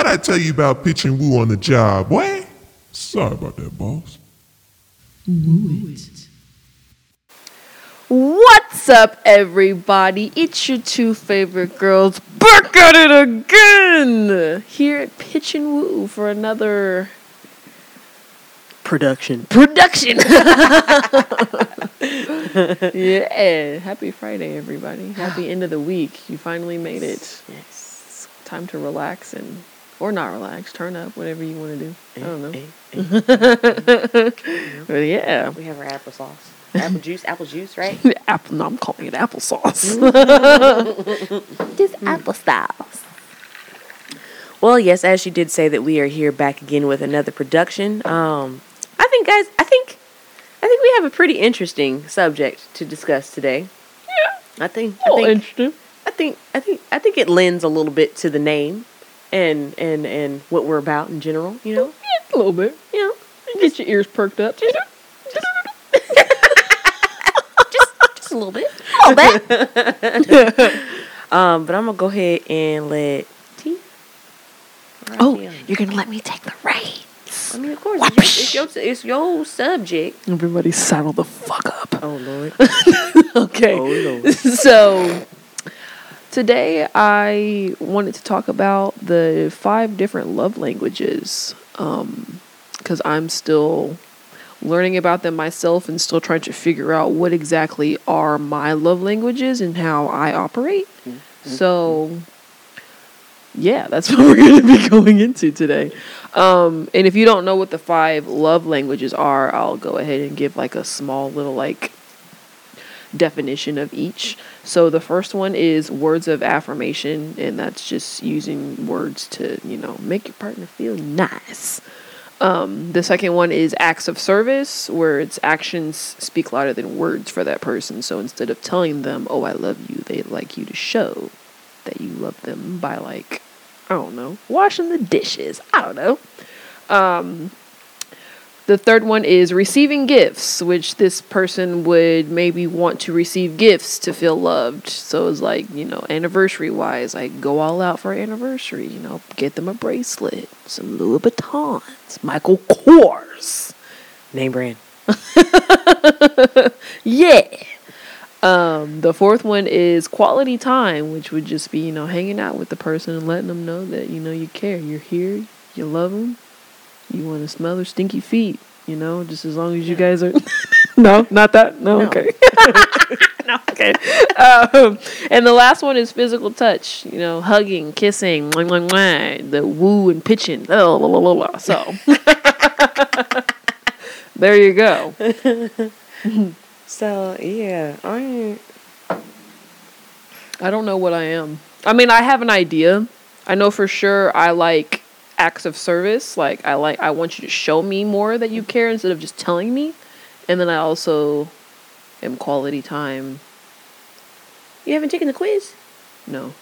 What I tell you about pitching woo on the job, boy? Sorry about that, boss. What's up, everybody? It's your two favorite girls back at it again here at Pitch and Woo for another Production. production. yeah, happy Friday, everybody. Happy end of the week. You finally made it. Yes. Time to relax and or not relax, turn up, whatever you want to do. I don't know. Eh, eh. But yeah, We have our applesauce. Apple juice, apple juice, right? apple. No, I'm calling it applesauce. Just applesauce. Well, yes, as she did say that we are here back again with another production. Um, I think, guys, I think, I think we have a pretty interesting subject to discuss today. Yeah. I think, I think, interesting. I think, I think, I think it lends a little bit to the name, and and and what we're about in general. You know, A little bit. you know, Get your ears perked up. just just, just a little bit, a little bit. um, but I'm gonna go ahead and let T. Oh, you're gonna let me take the reins. I mean, of course, it's your, it's your, it's your subject. Everybody saddle the fuck up. Oh Lord. Okay. Oh, Lord. so today I wanted to talk about the five different love languages. Um, because I'm still learning about them myself and still trying to figure out what exactly are my love languages and how I operate. So yeah, that's what we're going to be going into today. Um, and if you don't know what the five love languages are, I'll go ahead and give like a small little like definition of each. So the first one is words of affirmation, and that's just using words to, you know, make your partner feel nice. Um, the second one is acts of service, where its actions speak louder than words for that person. So instead of telling them, "Oh, I love you," they like you to show that you love them by like, I don't know, washing the dishes. I don't know. Um, the third one is receiving gifts, which this person would maybe want to receive gifts to feel loved. So it's like, you know, anniversary wise, like go all out for anniversary, you know, get them a bracelet, some Louis Vuittons, Michael Kors. Name brand. Yeah. Um, the fourth one is quality time, which would just be, you know, hanging out with the person and letting them know that, you know, you care. You're here, you love them, you want to smell their stinky feet, you know, just as long as you guys are. no, not that. No, No. okay. no, okay. Um, and the last one is physical touch, you know, hugging, kissing, mwah, mwah, mwah, the woo and pitching. blah, blah, blah, blah, blah. So, there you go. So yeah, I I don't know what I am. I mean, I have an idea. I know for sure I like acts of service. Like I like I want you to show me more that you care instead of just telling me. And then I also am quality time. you haven't taken the quiz. No.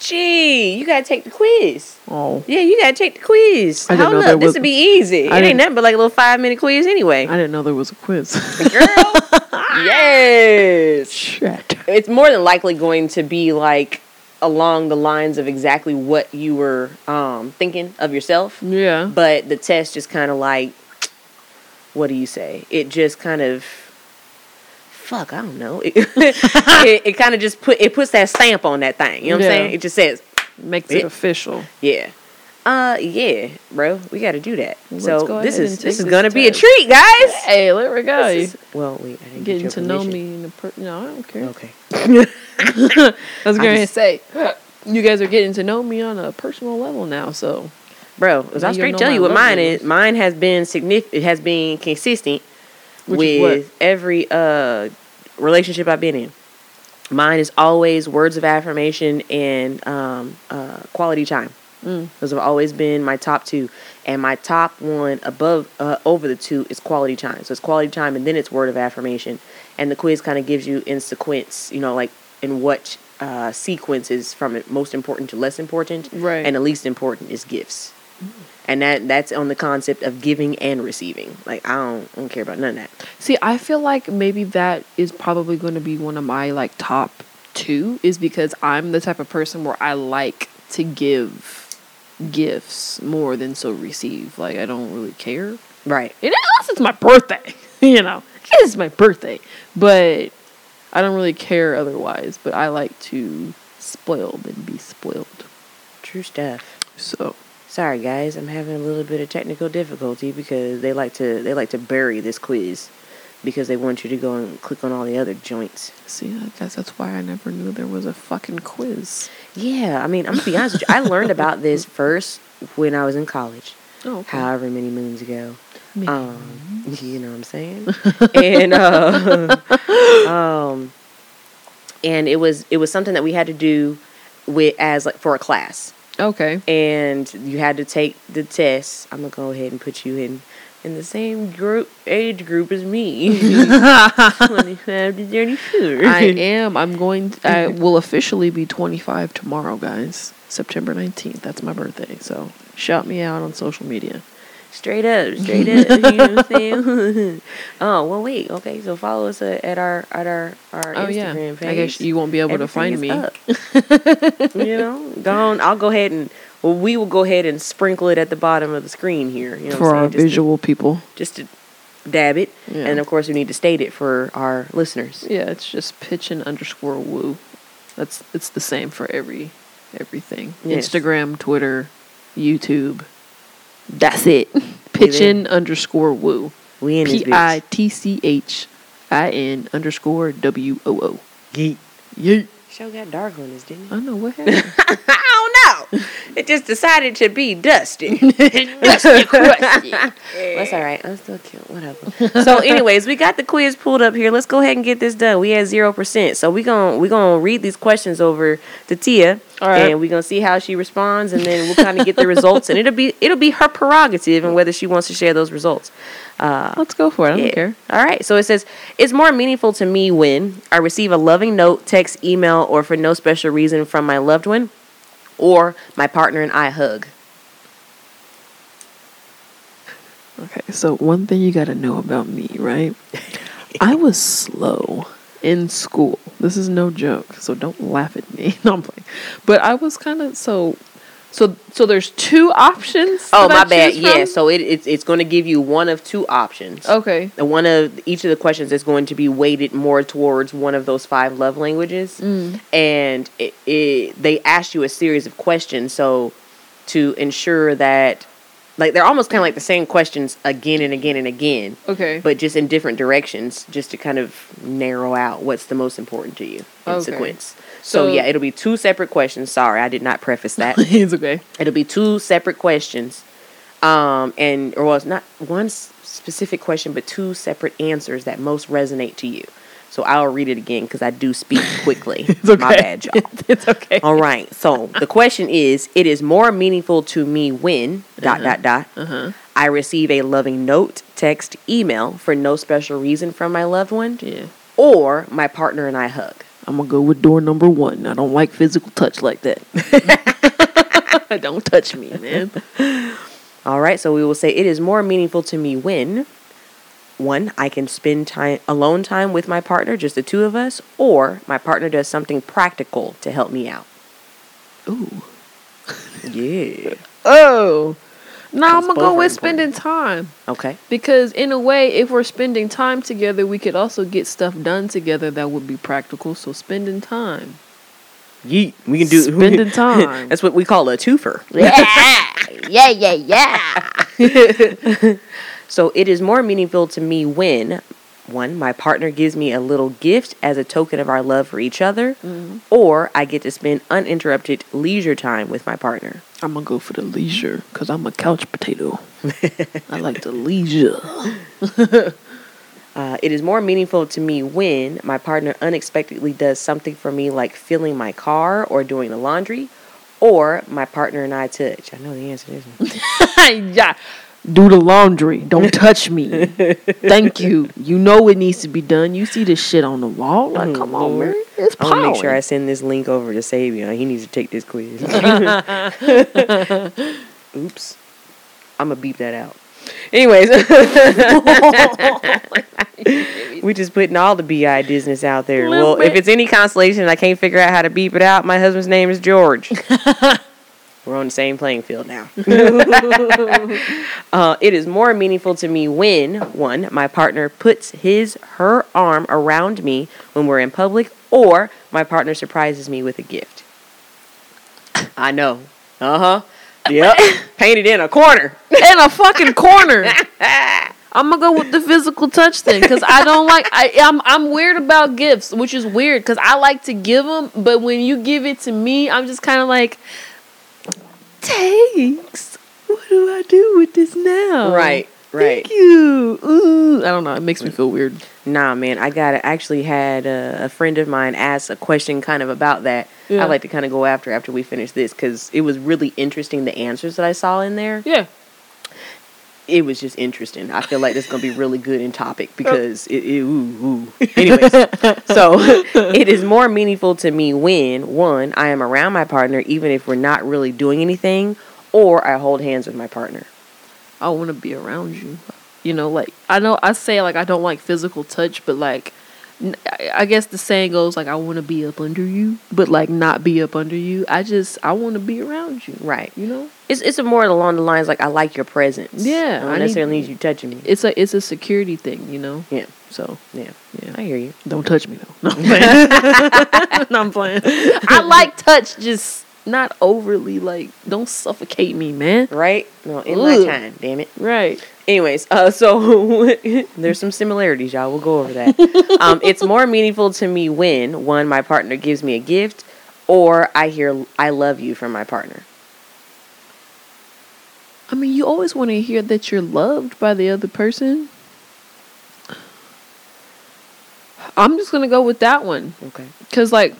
Gee, you gotta take the quiz. Oh. Yeah, you gotta take the quiz. I didn't Hold know up, this would be easy. I it ain't nothing but like a little five minute quiz anyway. I didn't know there was a quiz. Girl, yes. Shit. It's more than likely going to be like along the lines of exactly what you were um, thinking of yourself. Yeah. but the test just kind of like what do you say it just kind of fuck i don't know it, it, it kind of just put it puts that stamp on that thing you know what Yeah. i'm saying it just says Makes it Yeah. official. yeah uh yeah bro we got to do that so let's go this is this is gonna be a treat guys Hey, there we go. This is- well wait i didn't get Getting your to know me in per- no, I don't care. okay I was I going to say, you guys are getting to know me on a personal level now, so bro as you straight tell you what mine is mine has been significant it has been consistent Which with every uh relationship I've been in. Mine is always words of affirmation and um, uh, quality time. Mm. Those have always been my top two, and my top one above uh, over the two is quality time. So it's quality time, and then it's word of affirmation. And the quiz kind of gives you in sequence, you know, like in what uh, sequence is from most important to less important, Right. And the least important is gifts. And that that's on the concept of giving and receiving. Like I don't, I don't care about none of that. See, I feel like maybe that is probably going to be one of my like top two is because I'm the type of person where I like to give gifts more than so receive. Like I don't really care. Right. And unless it's my birthday, you know, it's my birthday. But I don't really care otherwise. But I like to spoil and be spoiled. True stuff. So Sorry guys, I'm having a little bit of technical difficulty because they like to they like to bury this quiz because they want you to go and click on all the other joints. see, I guess that's why I never knew there was a fucking quiz. Yeah, I mean, I'm gonna be honest with you. I learned about this first when I was in college, Oh, okay. however many moons ago. Um, you know what I'm saying? and uh, um, and it was it was something that we had to do with as like for a class, okay. and you had to take the test. I'm gonna go ahead and put you in in the same group age group as me. 25 to 34. I am. I'm going. To, I will officially be 25 tomorrow, guys. September 19th. That's my birthday. So shout me out on social media. Straight up, straight up. you know what I'm saying? oh well, wait. Okay, so follow us uh, at our at our our Oh Instagram yeah. page. I guess you won't be able to find me. you know, go on. I'll go ahead and well, we will go ahead and sprinkle it at the bottom of the screen here. You know, for our I'm saying? To- visual people. just to dab it, Yeah. and of course we need to state it for our listeners. Yeah, it's just pitchin underscore woo. That's it's the same for every everything. Yes. Instagram, Twitter, YouTube. That's it. Pitchin underscore woo. We in P I T C H I N underscore W O O. bitch. Yeet. Show got dark on this, didn't it? I know what happened. I don't know. It just decided to be dusty. Dusty crusty. That's all right. I'm still cute. Whatever. so, anyways, we got the quiz pulled up here. Let's go ahead and get this done. We had zero percent, so we gonna we gonna read these questions over to Tia, All right. and we are gonna see how she responds, and then we'll kind of get the results, and it'll be it'll be her prerogative and whether she wants to share those results. Uh, Let's go for it. I don't yeah. care. All right. So it says it's more meaningful to me when I receive a loving note, text, email, or for no special reason from my loved one, or my partner and I hug. Okay, so one thing you got to know about me, right? I was slow in school. This is no joke, so don't laugh at me. No, I'm playing. But I was kind of so, so so. There's two options. Oh, that I my bad. Yeah. So it, it's it's going to give you one of two options. Okay. And one of each of the questions is going to be weighted more towards one of those five love languages, Mm. and it, it, they ask you a series of questions. So to ensure that, like, they're almost kind of like the same questions again and again and again, Okay. but just in different directions, just to kind of narrow out what's the most important to you in Okay. sequence. So, So- yeah, it'll be two separate questions. Sorry, I did not preface that. it's okay. It'll be two separate questions, um, and or well, it's not one specific question, but two separate answers that most resonate to you. So I'll read it again because I do speak quickly. It's okay. My bad, y'all. it's okay. All right. So the question is: It is more meaningful to me when dot dot dot. Uh-huh. I receive a loving note, text, email for no special reason from my loved one, Yeah. or my partner and I hug. I'm gonna go with door number one. I don't like physical touch like that. don't touch me, man. All right, so we will say it is more meaningful to me when one, I can spend time alone time with my partner, just the two of us, or my partner does something practical to help me out. Ooh. Yeah. Oh. No, I'm gonna go with spending time. Okay. Because in a way, if we're spending time together, we could also get stuff done together that would be practical. So spending time. Yeet. We can do Spending time. That's what we call a twofer. Yeah, yeah, yeah. Yeah. so it is more meaningful to me when one, my partner gives me a little gift as a token of our love for each other, mm-hmm. or I get to spend uninterrupted leisure time with my partner. I'm gonna go for the leisure because I'm a couch potato. I like the leisure. Uh, it is more meaningful to me when my partner unexpectedly does something for me, like filling my car or doing the laundry, or my partner and I touch. I know the answer to this one. yeah. Do the laundry. Don't touch me. Thank you. You know it needs to be done. You see this shit on the wall. Like, oh, come on, man. It's I'm gonna make sure I send this link over to Savion. He needs to take this quiz. Oops. I'm gonna beep that out. Anyways, we just putting all the bi business out there. Well, if it's any consolation, I can't figure out how to beep it out. My husband's name is George. We're on the same playing field now. uh, it is more meaningful to me when one, my partner puts his her arm around me when we're in public, or my partner surprises me with a gift. I know. Uh huh. Yep. Painted in a corner. in a fucking corner. I'm gonna go with the physical touch thing because I don't like. I, I'm I'm weird about gifts, which is weird because I like to give them, but when you give it to me, I'm just kind of like, thanks. What do I do with this now? Right. Right. Thank you. Ooh, I don't know. It makes me feel weird. Nah, man, I got it. Actually, had a, a friend of mine ask a question kind of about that. Yeah. I like to kind of go after after we finish this because it was really interesting the answers that I saw in there. Yeah. It was just interesting. I feel like this is gonna be really good in topic oh. because it, it ooh, ooh. Anyways, so it is more meaningful to me when one I am around my partner even if we're not really doing anything, or I hold hands with my partner. I want to be around you. You know, like I know I say like I don't like physical touch, but like I guess the saying goes like I want to be up under you, but like not be up under you. I just I want to be around you. Right. You know, It's it's a more along the lines like I like your presence. Yeah, I don't I necessarily need you touching me. it's a it's a security thing. You know, Yeah. so Yeah. yeah. I hear you. Don't touch me though. No, I'm playing. no, I'm playing. I like touch, just not overly. Like, don't suffocate me, man. Right? No, in my time, damn it. Right. Anyways, uh, so there's some similarities, y'all. We'll go over that. um, it's more meaningful to me when one, my partner gives me a gift, or I hear "I love you" from my partner. I mean, you always want to hear that you're loved by the other person. I'm just gonna go with that one. Okay. Cause like,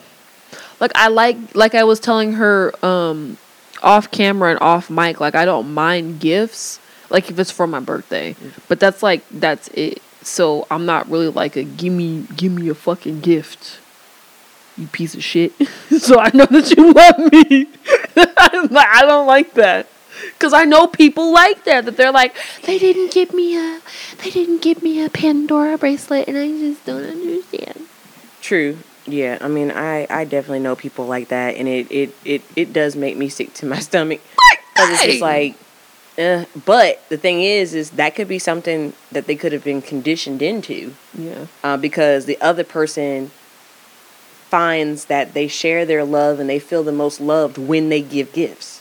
like I like like I was telling her um, off camera and off mic. Like I don't mind gifts. Like if it's for my birthday, but that's like that's it. So I'm not really like a give me give me a fucking gift. You piece of shit. so I know that you love me. Like, I don't like that. Cause I know people like that. That they're like, they didn't give me a, they didn't give me a Pandora bracelet, and I just don't understand. True. Yeah. I mean, I I definitely know people like that, and it it it it does make me sick to my stomach. Because it's just like, uh, but the thing is, is that could be something that they could have been conditioned into. Yeah. uh, because the other person finds that they share their love and they feel the most loved when they give gifts.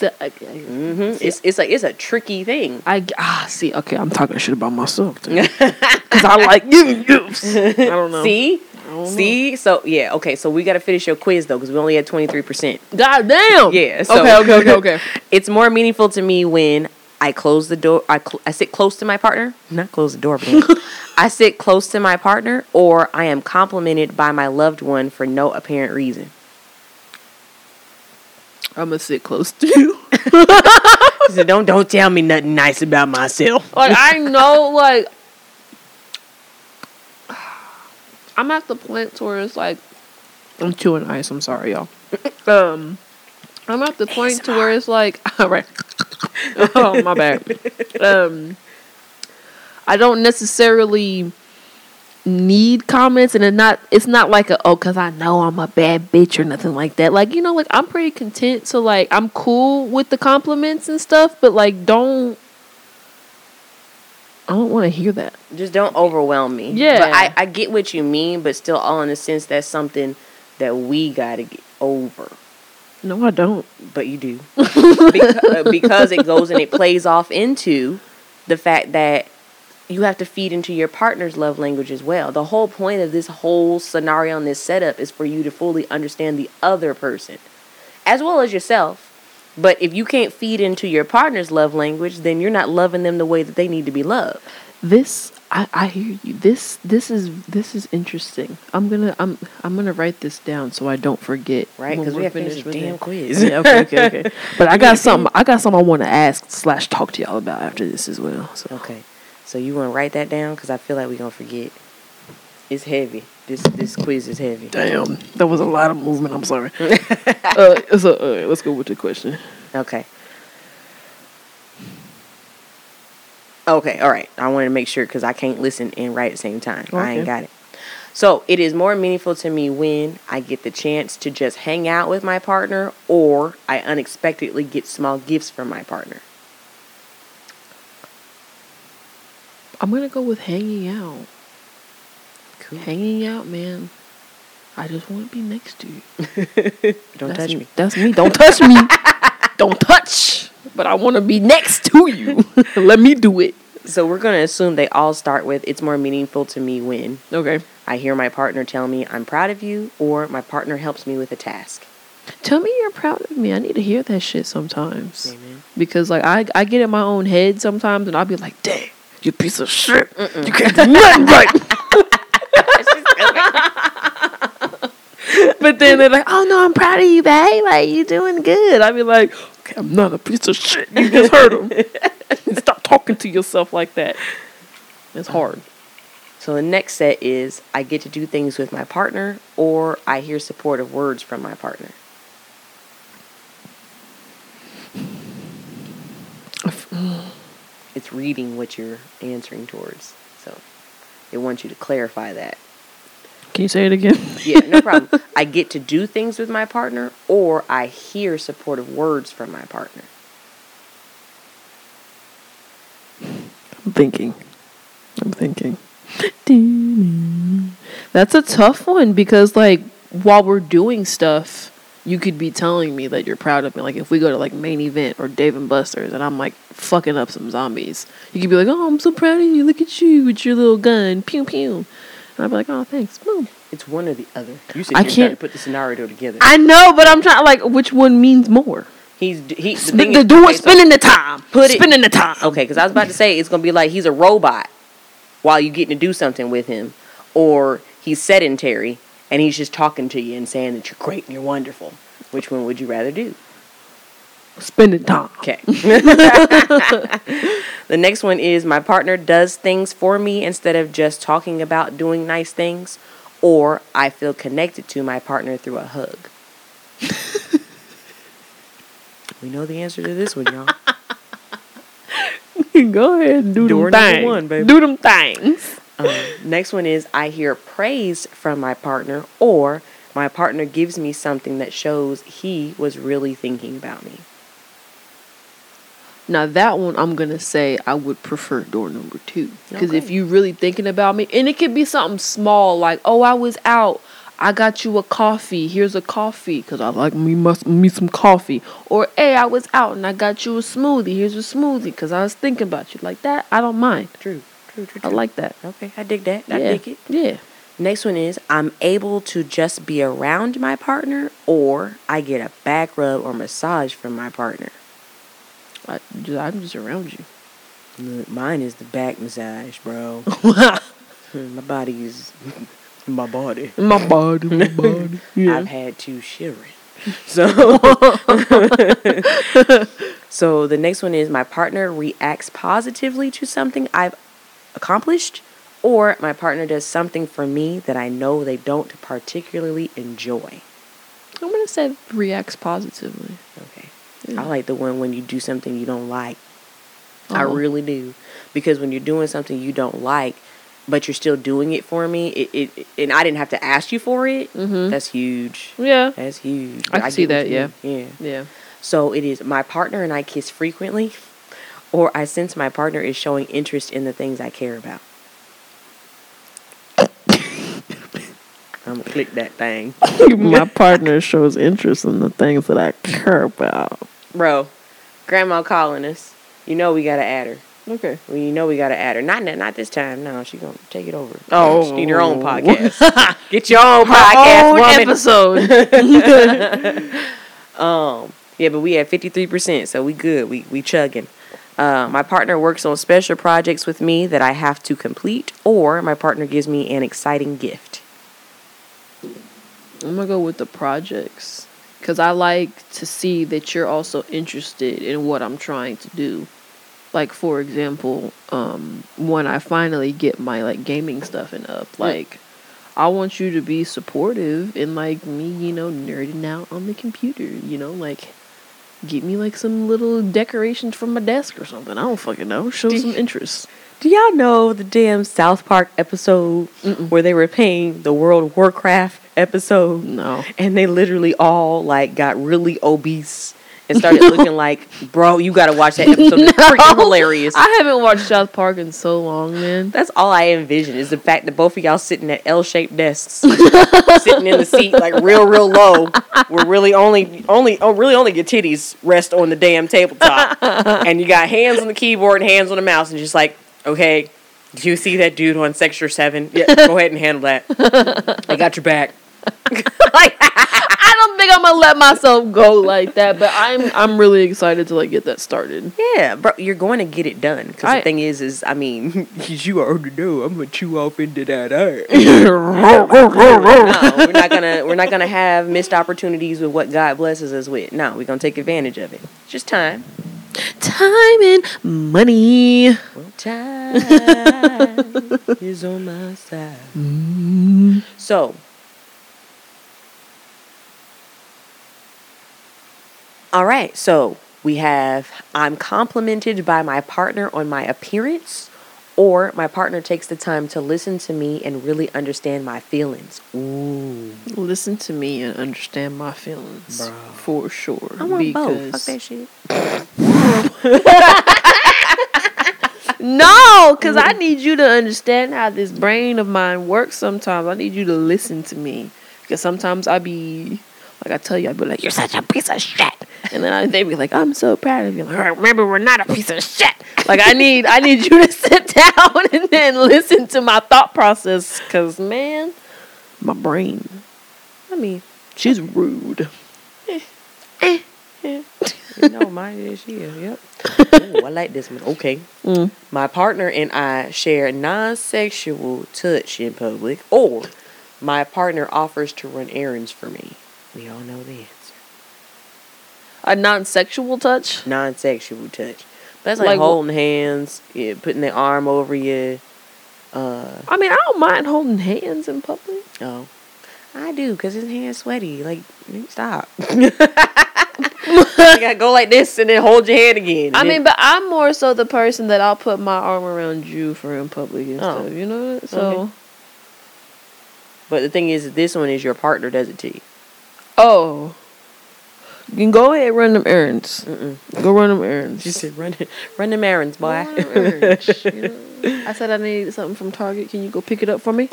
So, I, hmm It's it's like it's a tricky thing. I ah see. Okay, I'm talking shit about myself because I like giving gifts. I don't know. See, don't know. see. So yeah, okay. So we got to finish your quiz though because we only had twenty three percent. God damn. Yeah. So okay. Okay. Okay. Okay. it's more meaningful to me when I close the door. I cl- I sit close to my partner. Not close the door, but I sit close to my partner, or I am complimented by my loved one for no apparent reason. I'm gonna sit close to you. So don't don't tell me nothing nice about myself. like I know, like I'm at the point where it's like I'm chewing ice. I'm sorry, y'all. Um, I'm at the point to where it's like, all right. oh my bad. Um, I don't necessarily need comments, and it's not. It's not like a oh, cause I know I'm a bad bitch or nothing like that. Like you know, like I'm pretty content. So like I'm cool with the compliments and stuff, but like don't. I don't want to hear that. just don't overwhelm me. Yeah. But I, I get what you mean, but still all in the sense that's something that we gotta get over. No, I don't. But you do. because, because it goes and it plays off into the fact that you have to feed into your partner's love language as well. The whole point of this whole scenario and this setup is for you to fully understand the other person as well as yourself. But if you can't feed into your partner's love language, then you're not loving them the way that they need to be loved. This I, I hear you. This this is this is interesting. I'm gonna I'm I'm gonna write this down so I don't forget. Right? when Because we we're have to finish this with damn it. quiz. Yeah, okay, okay, okay. But I got something. I got something I want to ask slash talk to y'all about after this as well. So Okay. So you want to write that down because I feel like we're gonna forget. It's heavy. This this quiz is heavy. damn, that was a lot of movement. I'm sorry. uh, so uh, let's go with the question. Okay. Okay. All right. I wanted to make sure because I can't listen and write at the same time. I ain't got it. So it is more meaningful to me when I get the chance to just hang out with my partner or I unexpectedly get small gifts from my partner. I'm gonna go with hanging out. Cool. Hanging out, man. I just want to be next to you. Don't touch me. That's me. Don't touch me. Don't touch. But I want to be next to you. Let me do it. So we're to assume they all start with it's more meaningful to me when Okay. I hear my partner tell me I'm proud of you or my partner helps me with a task. Tell me you're proud of me. I need to hear that shit sometimes. Amen. Because like I I get in my own head sometimes and I'll be like, dang, you piece of shit. You can't do nothing right. but then they're like, oh no, I'm proud of you, babe. Like you doing good. I'd be like, okay, I'm not a piece of shit. You just heard him. Stop talking to yourself like that. It's hard. So the next set is I get to do things with my partner or I hear supportive words from my partner. It's reading what you're answering towards. So they want you to clarify that. Can you say it again? Yeah, no problem. I get to do things with my partner or I hear supportive words from my partner. I'm thinking. I'm thinking. That's a tough one because, like, while we're doing stuff, you could be telling me that you're proud of me. Like, if we go to like main event or Dave and Buster's and I'm like fucking up some zombies, you could be like, "Oh, I'm so proud of you. Look at you with your little gun, pew pew." And I'd be like, "Oh, thanks." Boom. It's one or the other. You said I you're trying to can't- put the scenario together. I know, but I'm trying like which one means more. He's he. The Spin, the doing okay, so- spending the time. Put it- spending the time. Okay, because I was about to say it's gonna be like he's a robot while you getting to do something with him, or he's sedentary and he's just talking to you and saying that you're great and you're wonderful. Which one would you rather do? Spending time. Okay. the next one is my partner does things for me instead of just talking about doing nice things, or I feel connected to my partner through a hug. we know the answer to this one, y'all. Go ahead and do Door them things. one, baby. Do them things. Um, next one is I hear praise from my partner, or my partner gives me something that shows he was really thinking about me. Now that one, I'm gonna say I would prefer door number two because if Okay. you really thinking about me, and it could be something small like, oh, I was out, I got you a coffee. Here's a coffee because I like me must me some coffee. Or hey, I was out and I got you a smoothie. Here's a smoothie because I was thinking about you like that. I don't mind. True, true, true, I like that. Okay, I dig that. I yeah. dig it. Yeah. Next one is I'm able to just be around my partner, or I get a back rub or massage from my partner. I, I'm just around you. Look, mine is the back massage, bro. my body is my body. My body, my body. Yeah. I've had two shivering. So, so the next one is my partner reacts positively to something I've accomplished, or my partner does something for me that I know they don't particularly enjoy. I'm gonna say reacts positively. Okay. Yeah. I like the one when you do something you don't like. I Oh. really do. Because when you're doing something you don't like, but you're still doing it for me, it, it and I didn't have to ask you for it, Mhm. that's huge. Yeah. That's huge. I can see that, yeah. mean. Yeah. Yeah. So it is my partner and I kiss frequently, or I sense my partner is showing interest in the things I care about. I'm gonna click that thing. My partner shows interest in the things that I care about. Bro, grandma calling us. You know we gotta add her. Okay. Well, you know we gotta add her. Not not this time. No, she gonna take it over. Oh. she need her own podcast. Get your own podcast, woman. episode. Um, yeah, but we at fifty three percent, so we good. We we chugging. Uh, my partner works on special projects with me that I have to complete, or my partner gives me an exciting gift. I'm gonna go with the projects because I like to see that you're also interested in what I'm trying to do. Like for example, um, when I finally get my like gaming stuff and up, like I want you to be supportive in like me, you know, nerding out on the computer. You know, like get me like some little decorations from my desk or something. I don't fucking know. Show some interest. Do y'all know the damn South Park episode where they were paying the World of Warcraft episode? No. And they literally all like got really obese and started looking like, bro, you gotta watch that episode. It's freaking hilarious. I haven't watched South Park in so long, man. That's all I envision is the fact that both of y'all sitting at L-shaped desks, sitting in the seat like real, real low, where really only, only, oh, really only your titties rest on the damn tabletop, and you got hands on the keyboard and hands on the mouse, and just like, okay, do you see that dude on Sector Seven? Yeah, go ahead and handle that. I got your back. like, I don't think I'm gonna let myself go like that, but I'm I'm really excited to like get that started. yeah, bro, you're going to get it done. Because I- the thing is, is I mean, you already know I'm gonna chew off into that eye. no, we're not gonna we're not gonna have missed opportunities with what God blesses us with. No, we're gonna take advantage of it. It's just time. Time and money. Well, time is on my side. Mm. So, all right. So we have I'm complimented by my partner on my appearance, or my partner takes the time to listen to me and really understand my feelings. Ooh. Listen to me and understand my feelings Bro. for sure. I want both. Fuck because that shit. no, because I need you to understand how this brain of mine works. Sometimes I need you to listen to me because sometimes I be like I tell you, I'd be like, "You're such a piece of shit," and then I, they be like, "I'm so proud of you." Like, "All right, remember, we're not a piece of shit. Like I need I need you to sit down and then listen to my thought process because man, my brain, I mean, she's rude. Eh, eh, eh. you know, mine is here. Yep. Ooh, I like this one. Okay. Mm. My partner and I share non-sexual touch in public, or my partner offers to run errands for me. We all know the answer. A non-sexual touch. Non-sexual touch. That's like, Like wh- holding hands, yeah, putting their arm over you. Uh, I mean, I don't mind holding hands in public. oh, I do, cause his hands sweaty. Like, stop. you gotta go like this and then hold your hand again. I mean, but I'm more so the person that I'll put my arm around you for in public and Oh. stuff. You know, so Okay. but the thing is, this one is your partner does it to you. Oh, you can go ahead and run them errands. Mm-mm. Go run them errands. She said, "Run, run them errands, boy." run them errands, you know? I said I needed something from Target. Can you go pick it up for me?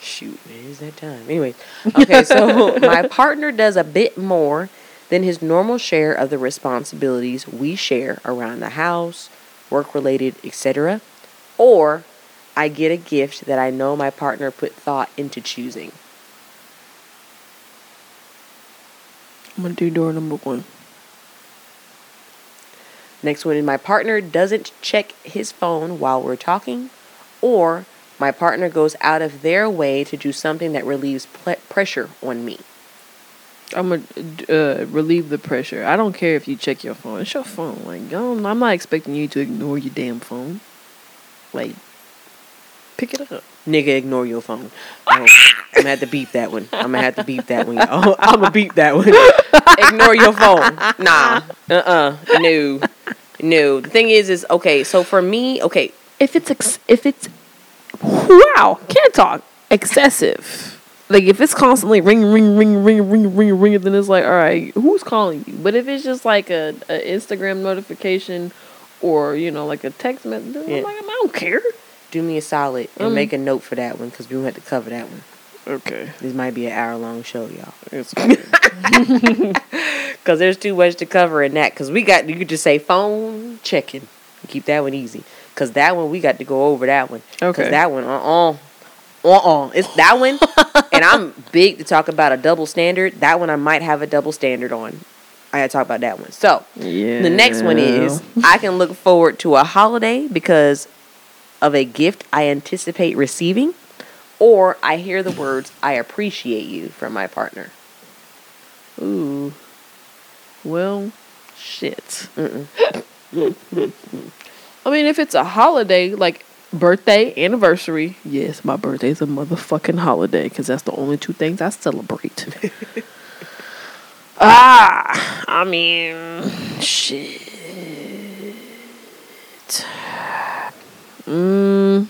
Shoot, man, it's that time. Anyway, okay, so my partner does a bit more than his normal share of the responsibilities we share around the house, work related, etc. Or I get a gift that I know my partner put thought into choosing. I'm gonna do door number one. Next one is my partner doesn't check his phone while we're talking, or my partner goes out of their way to do something that relieves ple- pressure on me. I'm gonna uh, relieve the pressure. I don't care if you check your phone. It's your phone. Like, I'm not expecting you to ignore your damn phone. Like, pick it up. Nigga, ignore your phone. I'm gonna have to beep that one. I'm gonna have to beep that one. y'all. I'm gonna beep that one. ignore your phone. Nah. Uh. uh No. No. The thing is, is okay. So for me, okay. if it's ex- if it's wow can't talk excessive like if it's constantly ring ring ring ring ring ring ring then it's like all right who's calling you but if it's just like a, a instagram notification or you know like a text message Yeah. I'm like i don't care Do me a solid and Mm. make a note for that one because we have to cover that one. okay This might be an hour long show, y'all. it's. Because there's too much to cover in that. Because we got, you could just say phone checking. Keep that one easy. Because that one, we got to go over that one. Okay. Because that one, uh uh Uh uh. It's that one. and I'm big to talk about a double standard. That one, I might have a double standard on. I got to talk about that one. So, yeah the next one is I can look forward to a holiday because of a gift I anticipate receiving, or I hear the words "I appreciate you" from my partner. ooh well shit I mean, if it's a holiday, like birthday, anniversary, yes, my birthday is a motherfucking holiday because that's the only two things I celebrate. ah, I mean, shit. Mm,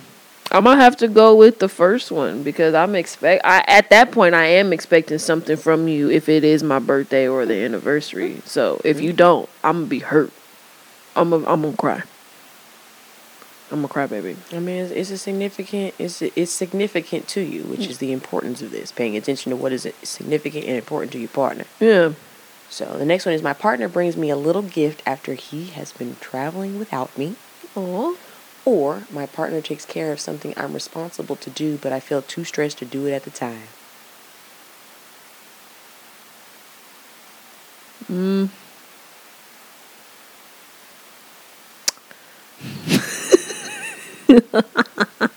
I'm gonna have to go with the first one because I'm expect. I at that point I am expecting something from you if it is my birthday or the anniversary. So if you don't, I'm gonna be hurt. I'm gonna, I'm gonna cry. I'm gonna cry, baby. I mean, it's, it's a significant. It's it's significant to you, which is the importance of this. Paying attention to what is significant and important to your partner. Yeah. So the next one is my partner brings me a little gift after he has been traveling without me. Aw. Or my partner takes care of something I'm responsible to do, but I feel too stressed to do it at the time. Mm.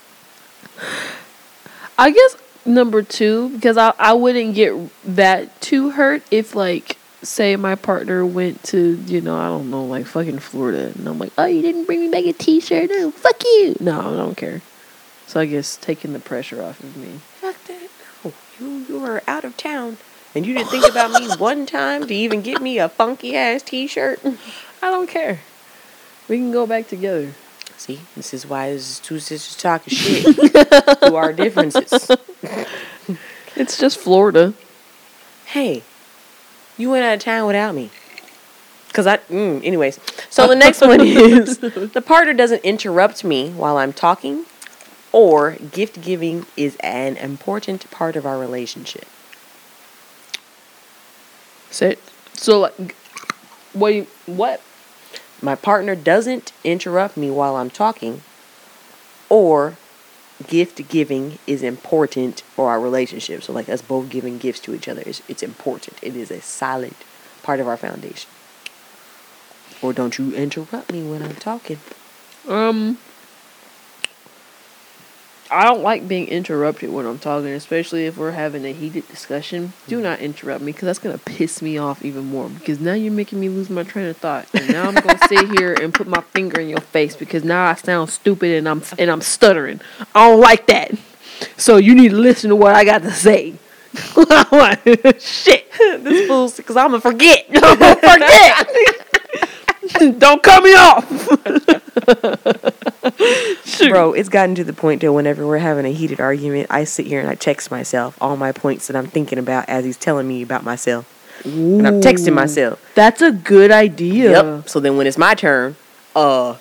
I guess number two because I I wouldn't get that too hurt if like say my partner went to you know I don't know like fucking Florida and I'm like oh you didn't bring me back a T-shirt. No fuck you. No I don't care. So I guess taking the pressure off of me. Fuck that. No, you you were out of town, and you didn't think about me one time to even get me a funky ass T-shirt. I don't care. We can go back together. See, this is why this is two sisters talking shit. Through our differences. it's just Florida. Hey, you went out of town without me. Cause I, mm, anyways. So the next one is the partner doesn't interrupt me while I'm talking, or gift giving is an important part of our relationship. Say so like what you, what My partner doesn't interrupt me while I'm talking, or gift giving is important for our relationship. So like us both giving gifts to each other is it's important. It is a solid part of our foundation. Or don't you interrupt me when I'm talking. um I don't like being interrupted when I'm talking, especially if we're having a heated discussion. Do mm-hmm. not interrupt me because that's gonna piss me off even more. Because now you're making me lose my train of thought, and now I'm gonna sit here and put my finger in your face because now I sound stupid and I'm and I'm stuttering. I don't like that. So you need to listen to what I got to say. Shit, this fool's because I'm gonna forget. I'm gonna forget. don't cut me off. Bro, it's gotten to the point that whenever we're having a heated argument, I sit here and I text myself all my points that I'm thinking about as he's telling me about myself. And I'm texting myself. That's a good idea. Yep. So then when it's my turn, uh,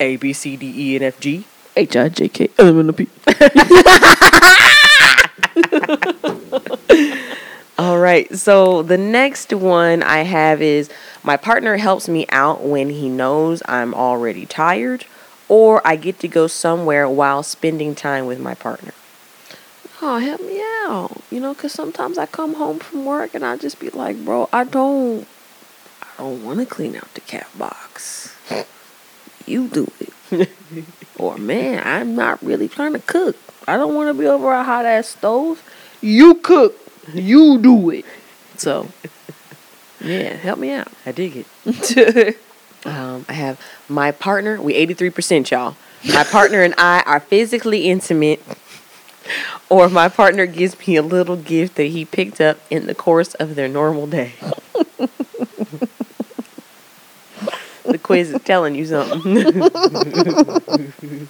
A, B, C, D, E, and F, G. H I J K L M N O P. All right. So the next one I have is my partner helps me out when he knows I'm already tired, or I get to go somewhere while spending time with my partner. Oh, help me out. You know, because sometimes I come home from work and I just be like, bro, I don't, I don't want to clean out the cat box. You do it. or, man, I'm not really trying to cook. I don't want to be over a hot ass stove. You cook. You do it. So, yeah, help me out. I dig it. Um, I have my partner. We eighty three percent, y'all. My partner and I are physically intimate, or my partner gives me a little gift that he picked up in the course of their normal day. the quiz is telling you something.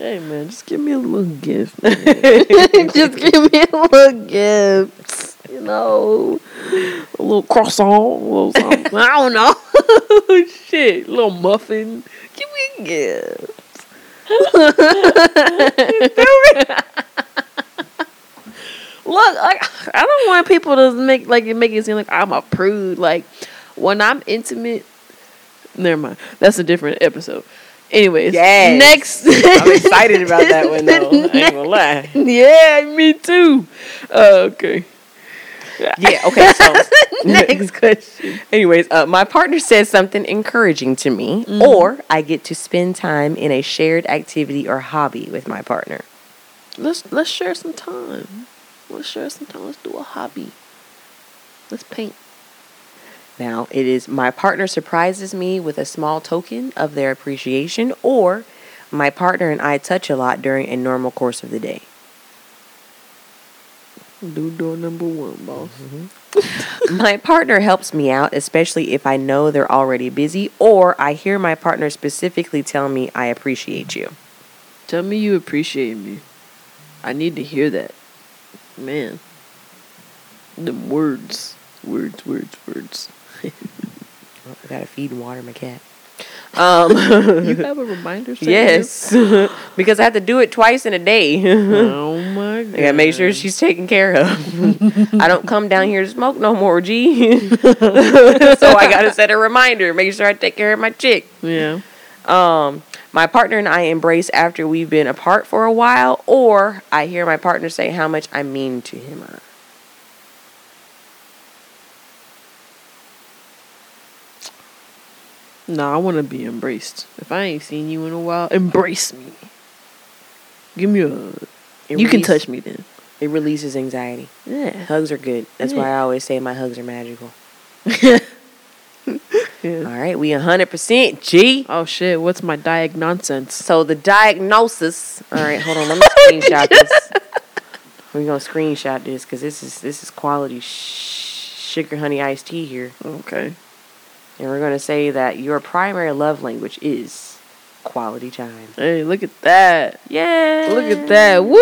Hey man, just give me a little gift. just give me a little gift. You know, a little croissant, a little something. I don't know. Shit, a little muffin. Give me a gift. Look, like I don't want people to make like make it seem like I'm a prude. Like when I'm intimate, never mind. That's a different episode. Anyways, Yes. next. I'm excited about that one though. I ain't gonna lie. yeah, me too. Uh, okay. Yeah. Okay. So. Next question. Anyways, uh, my partner says something encouraging to me, or I get to spend time in a shared activity or hobby with my partner. Let's let's share some time. Let's share some time. Let's do a hobby. Let's paint. Now, it is my partner surprises me with a small token of their appreciation, or my partner and I touch a lot during a normal course of the day. Do door number one, boss. Mm-hmm. my partner helps me out, especially if I know they're already busy, or I hear my partner specifically tell me, I appreciate you. Tell me you appreciate me. I need to hear that. Man. The words. Words, words, words. Oh, I gotta feed and water my cat. Um, you have a reminder yes, because I have to do it twice in a day. Oh my god. I gotta make sure she's taken care of. I don't come down here to smoke no more, G. so I gotta set a reminder, make sure I take care of my chick. Yeah. Um, my partner and I embrace after we've been apart for a while, or I hear my partner say how much I mean to him. or her. Nah, I want to be embraced. If I ain't seen you in a while, embrace me. Give me a. It you can release- touch me then. It releases anxiety. Yeah. Hugs are good. That's why I always say my hugs are magical. yeah. All right, we 100% G. Oh shit! What's my diag nonsense? So the diagnosis. All right, hold on. Let me screenshot this. We're gonna screenshot this because this is this is quality sh- sugar honey iced tea here, Okay. And we're gonna say that your primary love language is quality time. Hey, look at that! Yeah. Look at that! Woo!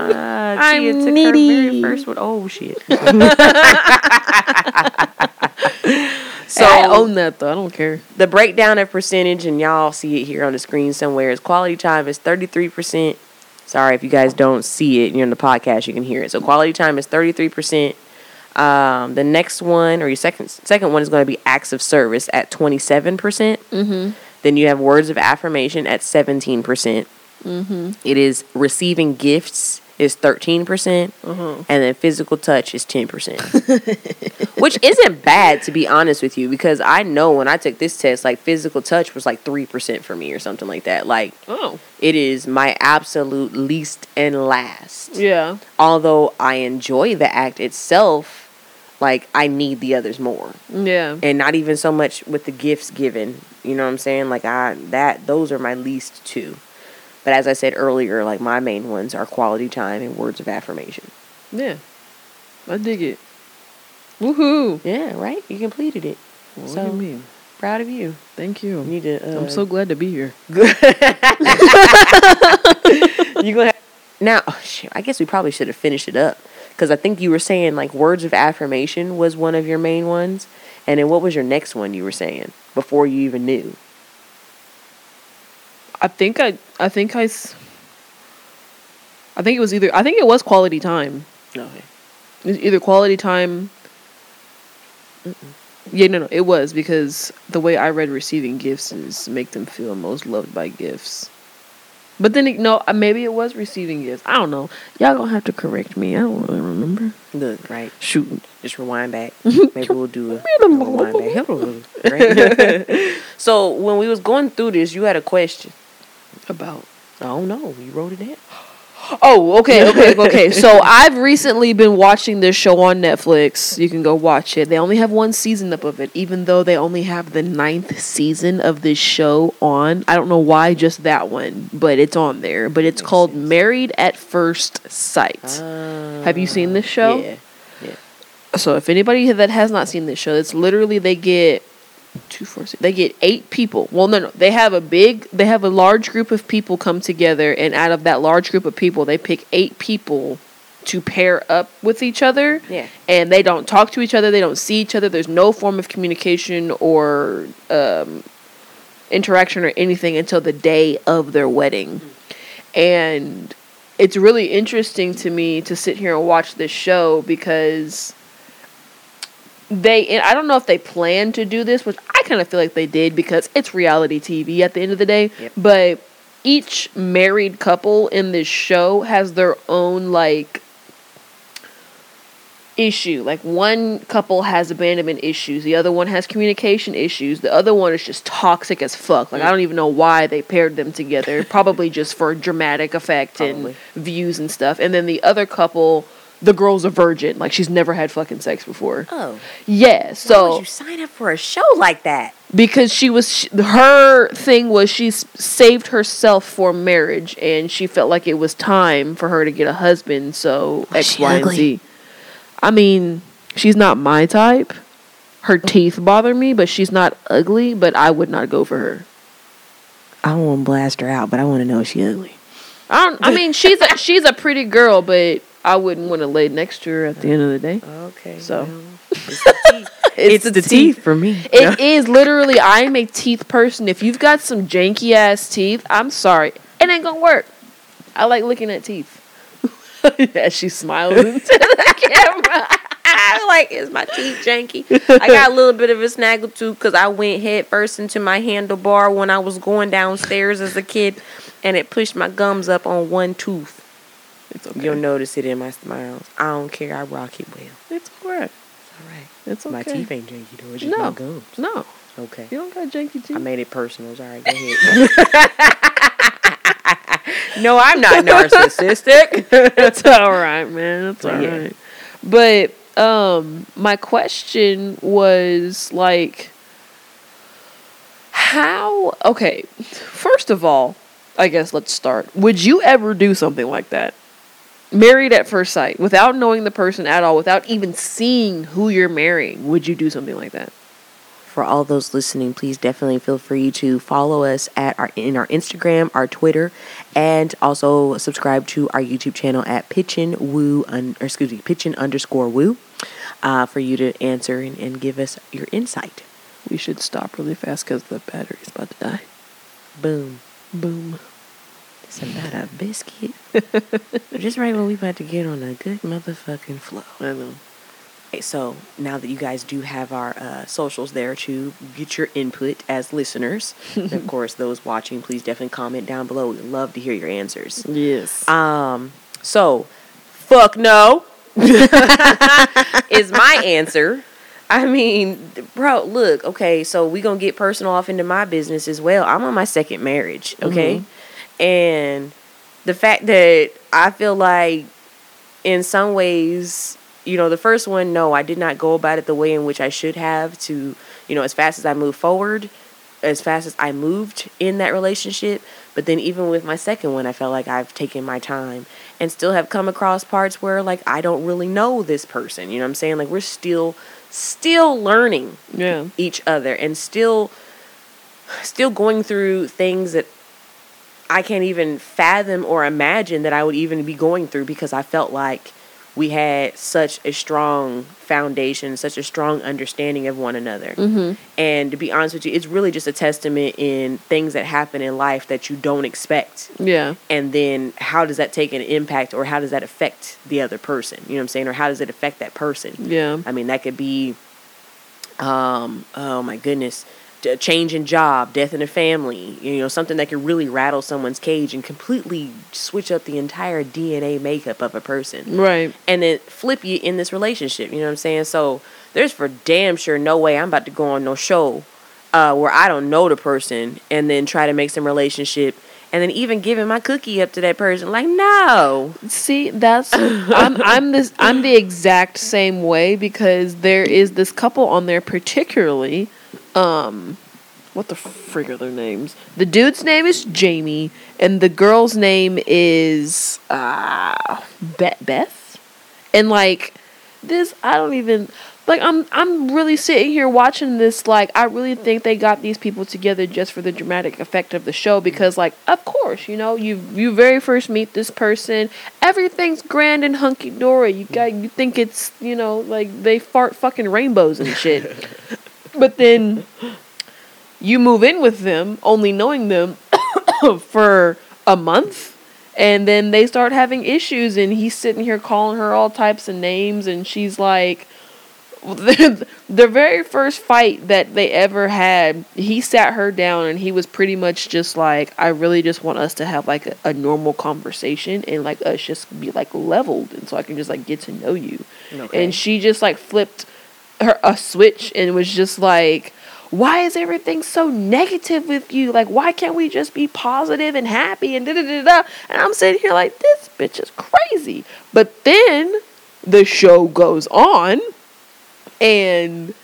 Uh, I'm Tia took her needy. very first one. Oh shit. so I own that though. I don't care. the breakdown of percentage, and y'all see it here on the screen somewhere, is quality time is 33%. Sorry if you guys don't see it. You're in the podcast, you can hear it. So quality time is 33%. Um, the next one, or your second second one, is going to be acts of service at 27%. Mm-hmm. Then you have words of affirmation at 17%. Mm-hmm. It is receiving gifts is 13%. Uh-huh. and then physical touch is 10%. Which isn't bad, to be honest with you, because I know when I took this test, like physical touch was like 3% for me or something like that. Like, Oh. it is my absolute least and last. Yeah. Although I enjoy the act itself, like, I need the others more. Yeah. And not even so much with the gifts given. You know what I'm saying? Like, I, that, those are my least two. But as I said earlier, like, my main ones are quality time and words of affirmation. Yeah. I dig it. Woohoo! Yeah, right? You completed it. What So- do you mean? Proud of you. Thank You you. need to. Uh, I'm so glad to be here. you gonna have, now. Oh, shit, I guess we probably should have finished it up because I think you were saying like words of affirmation was one of your main ones, and then what was your next one you were saying before you even knew? I think I. I think I, I think it was either. I think it was quality time. Okay. It was either quality time. Yeah, no, no, it was because the way I read receiving gifts is make them feel most loved by gifts. But then, no, uh, maybe it was receiving gifts. I don't know. Y'all gonna have to correct me. I don't really remember. Look, right. Shoot. Just rewind back. Maybe we'll do a, a rewind back. Right? so when we was going through this, you had a question. About. I don't know. You wrote it down. Oh, okay, okay, okay. So I've recently been watching this show on Netflix. You can go watch it. They only have one season up of it, even though they only have the ninth season of this show on. I don't know why just that one, but it's on there. But it's Makes called sense. Married at First Sight. Ah, have you seen this show? Yeah. So if anybody that has not seen this show, it's literally they get two, four, six, they get eight people. Well, no, no, they have a big, they have a large group of people come together, and out of that large group of people, they pick eight people to pair up with each other. Yeah. And they don't talk to each other. They don't see each other. There's no form of communication or um, interaction or anything until the day of their wedding. And it's really interesting to me to sit here and watch this show because they and I don't know if they plan to do this, which I kind of feel like they did because it's reality TV at the end of the day. Yep. But each married couple in this show has their own like issue. Like one couple has abandonment issues, the other one has communication issues, the other one is just toxic as fuck. Like I don't even know why they paired them together. Probably just for dramatic effect Probably. and views and stuff. And then the other couple, the girl's a virgin. Like she's never had fucking sex before. Oh. Yeah, Why so would you sign up for a show like that? because she was sh her thing was she saved herself for marriage and she felt like it was time for her to get a husband so Was x she y and z i mean she's not my type her mm. teeth bother me but she's not ugly but i would not go for her I don't want to blast her out, but I want to know if she ugly. I don't. I mean, she's a she's a pretty girl, but I wouldn't want to lay next to her at the end of the day. Okay. So. well, it's the teeth. it's, the, teeth. for me. It is literally. I'm a teeth person. If you've got some janky ass teeth, I'm sorry, it ain't gonna work. I like looking at teeth. As she smiles into the camera. I like, is my teeth janky? I got a little bit of a snaggle tooth because I went head first into my handlebar when I was going downstairs as a kid, and it pushed my gums up on one tooth. It's okay. You'll notice it in my smiles. I don't care. I rock it well. It's alright. It's all right. It's okay. My teeth ain't janky though. It's just No. my gums. No, Okay. you don't got janky teeth. I made it personal. It's all right. Go ahead. no, I'm not narcissistic. it's all right, man. It's all Yeah. right. But um, my question was like, how? Okay, first of all, I guess let's start. Would you ever do something like that? Married at first sight, without knowing the person at all, without even seeing who you're marrying, would you do something like that? for all those listening, please definitely feel free to follow us at our in our Instagram, our Twitter, and also subscribe to our YouTube channel at Pitchin Woo un, or excuse me, Pitchin underscore Woo, uh, for you to answer and, and give us your insight. We should stop really fast because the battery's about to die. Boom. Boom. It's about a biscuit. Just right when we about to get on a good motherfucking flow. I know. Okay, so now that you guys do have our uh, socials there to get your input as listeners, and of course those watching, please definitely comment down below. We'd love to hear your answers. Yes. Um, so fuck no is my answer. I mean, bro, look, okay, so we gonna get personal off into my business as well. I'm on my second marriage, okay, and the fact that I feel like in some ways, you know, the first one, no, I did not go about it the way in which I should have to, you know, as fast as I moved forward, as fast as I moved in that relationship. But then even with my second one, I felt like I've taken my time and still have come across parts where like I don't really know this person. You know what I'm saying? Like we're still still learning yeah. each other and still still going through things that I can't even fathom or imagine that I would even be going through because I felt like we had such a strong foundation, such a strong understanding of one another. Mm-hmm. And to be honest with you, it's really just a testament in things that happen in life that you don't expect. Yeah. And then how does that take an impact or how does that affect the other person? You know what I'm saying? Or how does it affect that person? Yeah. I mean, that could be, um, oh my goodness, a change in job, death in a family, you know, something that could really rattle someone's cage and completely switch up the entire DNA makeup of a person. Right. And then flip you in this relationship, you know what I'm saying? So there's for damn sure no way I'm about to go on no show uh, where I don't know the person and then try to make some relationship and then even giving my cookie up to that person. Like, no. See, that's I'm I'm this I'm the exact same way because there is this couple on there particularly um what the frig are their names? The dude's name is Jamie and the girl's name is uh Beth Beth. And like this I don't even like I'm I'm really sitting here watching this like I really think they got these people together just for the dramatic effect of the show because like of course you know you you very first meet this person everything's grand and hunky dory you got you think it's you know like they fart fucking rainbows and shit but then you move in with them only knowing them for a month and then they start having issues and he's sitting here calling her all types of names and she's like the, the very first fight that they ever had he sat her down and he was pretty much just like i really just want us to have like a, a normal conversation and like us just be like leveled and so i can just like get to know you Okay. and she just like flipped her a switch and was just like why is everything so negative with you? Like why can't we just be positive and happy and da da da da and i'm sitting here like this bitch is crazy. But then the show goes on and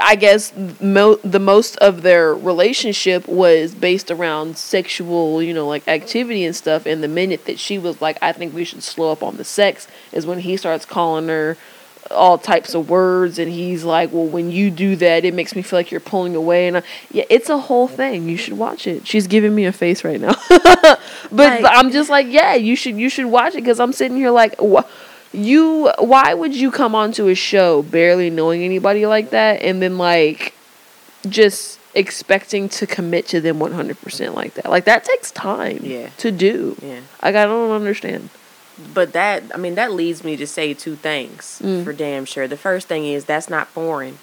I guess mo- the most of their relationship was based around sexual, you know, like activity and stuff. And the minute that she was like, "I think we should slow up on the sex," is when he starts calling her all types of words and he's like well when you do that it makes me feel like you're pulling away. And I, yeah it's a whole thing. You should watch it. She's giving me a face right now. But Like- i'm just like yeah you should you should watch it because i'm sitting here like wh- you why would you come onto a show barely knowing anybody like that and then like just expecting to commit to them 100% like that? Like that takes time Yeah. to do. Yeah. like i don't understand But that, I mean, that leads me to say two things Mm. for damn sure. The first thing is that's not foreign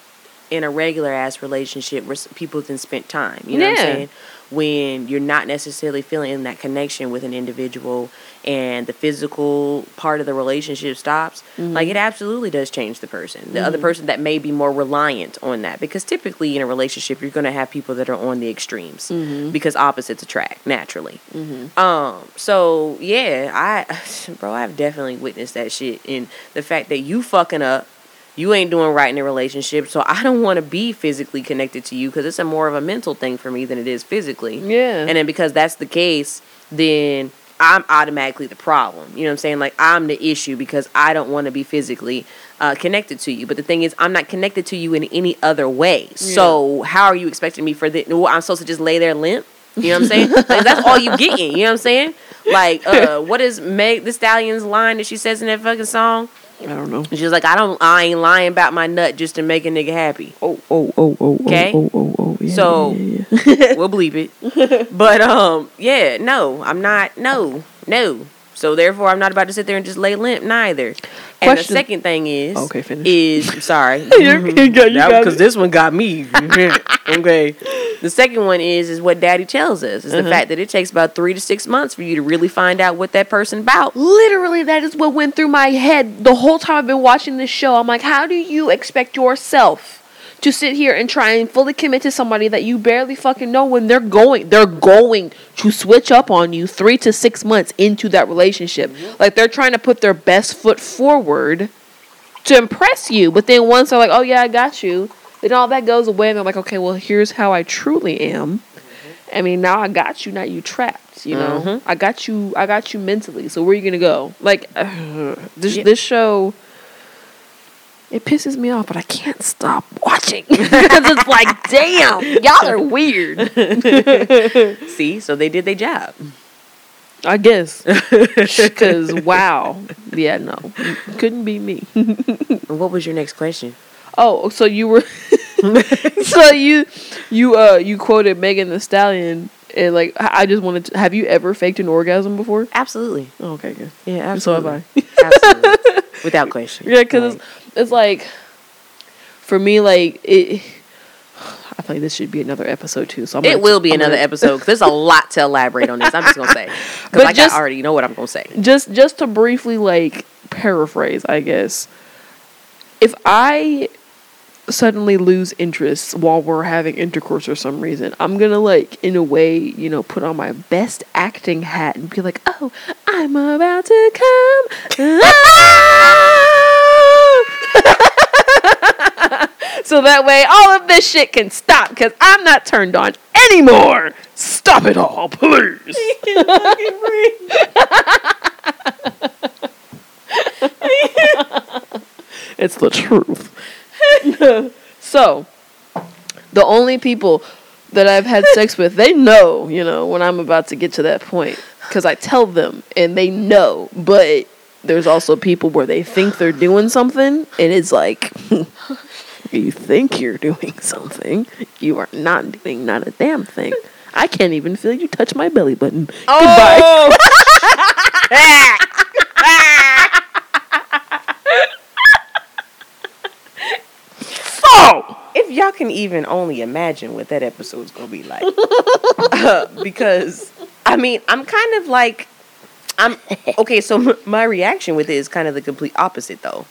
in a regular ass relationship where people can spend time. You know what I'm saying? When you're not necessarily feeling that connection with an individual and the physical part of the relationship stops, Mm-hmm. like it absolutely does change the person. The other person that may be more reliant on that. Because typically in a relationship, you're going to have people that are on the extremes Mm-hmm. because opposites attract naturally. Um, so yeah, I, bro, I've definitely witnessed that shit. And the fact that you fucking up, you ain't doing right in a relationship. So I don't want to be physically connected to you because it's a more of a mental thing for me than it is physically. Yeah. And then because that's the case, then I'm automatically the problem. You know what I'm saying? Like I'm the issue because I don't want to be physically uh, connected to you. But the thing is, I'm not connected to you in any other way. So how are you expecting me for the? Well, I'm supposed to just lay there limp? You know what I'm saying? like that's all you getting. You know what I'm saying? Like, uh, what is Meg Thee Stallion's line that she says in that fucking song? I don't know. She's like, I don't, I ain't lying about my nut just to make a nigga happy. Oh, oh, oh, oh, Okay. oh, oh, oh, yeah, So- yeah, yeah. we'll believe it. But um, yeah, no, I'm not. No, no. So therefore, I'm not about to sit there and just lay limp neither. And the second thing is, Okay, finish. is I'm sorry, You're- you mm-hmm. got- you got because this one got me. okay. The second one is is what Daddy tells us is the mm-hmm. fact that it takes about three to six months for you to really find out what that person about. Literally, that is what went through my head the whole time I've been watching this show. I'm like, how do you expect yourself to sit here and try and fully commit to somebody that you barely fucking know when they're going, they're going to switch up on you three to six months into that relationship? Like they're trying to put their best foot forward to impress you, but then once they're like, oh yeah, I got you, then all that goes away, and they're like, okay, well here's how I truly am. I mean, now I got you. Now you trapped. You know, Mhm. I got you. I got you mentally. So where are you gonna go? Like this. Yeah. This show. It pisses me off, but I can't stop watching because it's like, damn, y'all are weird. See, so they did their job. I guess because wow, yeah, no, couldn't be me. What was your next question? Oh, so you were so you you uh you quoted Megan Thee Stallion and like I just wanted to have you ever faked an orgasm before? Absolutely. Oh, okay, good. Yeah, So absolutely. have I. absolutely. Without question. Yeah, because Like, it's, it's like for me like it. I feel like this should be another episode too. So I'm it gonna- will be I'm another gonna- episode because there's a lot to elaborate on this. I'm just gonna say because like just- I already know what I'm gonna say. just just to briefly like paraphrase, I guess. If I suddenly lose interest while we're having intercourse for some reason, I'm gonna like in a way, you know, put on my best acting hat and be like, "Oh, I'm about to come." so that way all of this shit can stop because I'm not turned on anymore. Stop it all, please. It's the truth. so, the only people that I've had sex with, they know, you know, when I'm about to get to that point. Because I tell them and they know. But there's also people where they think they're doing something and it's like, you think you're doing something. You are not doing not a damn thing. I can't even feel you touch my belly button. Goodbye. Oh! Oh! if y'all can even only imagine what that episode's gonna be like, Uh, because I mean, I'm kind of like, I'm okay. So m- my reaction with it is kind of the complete opposite, though,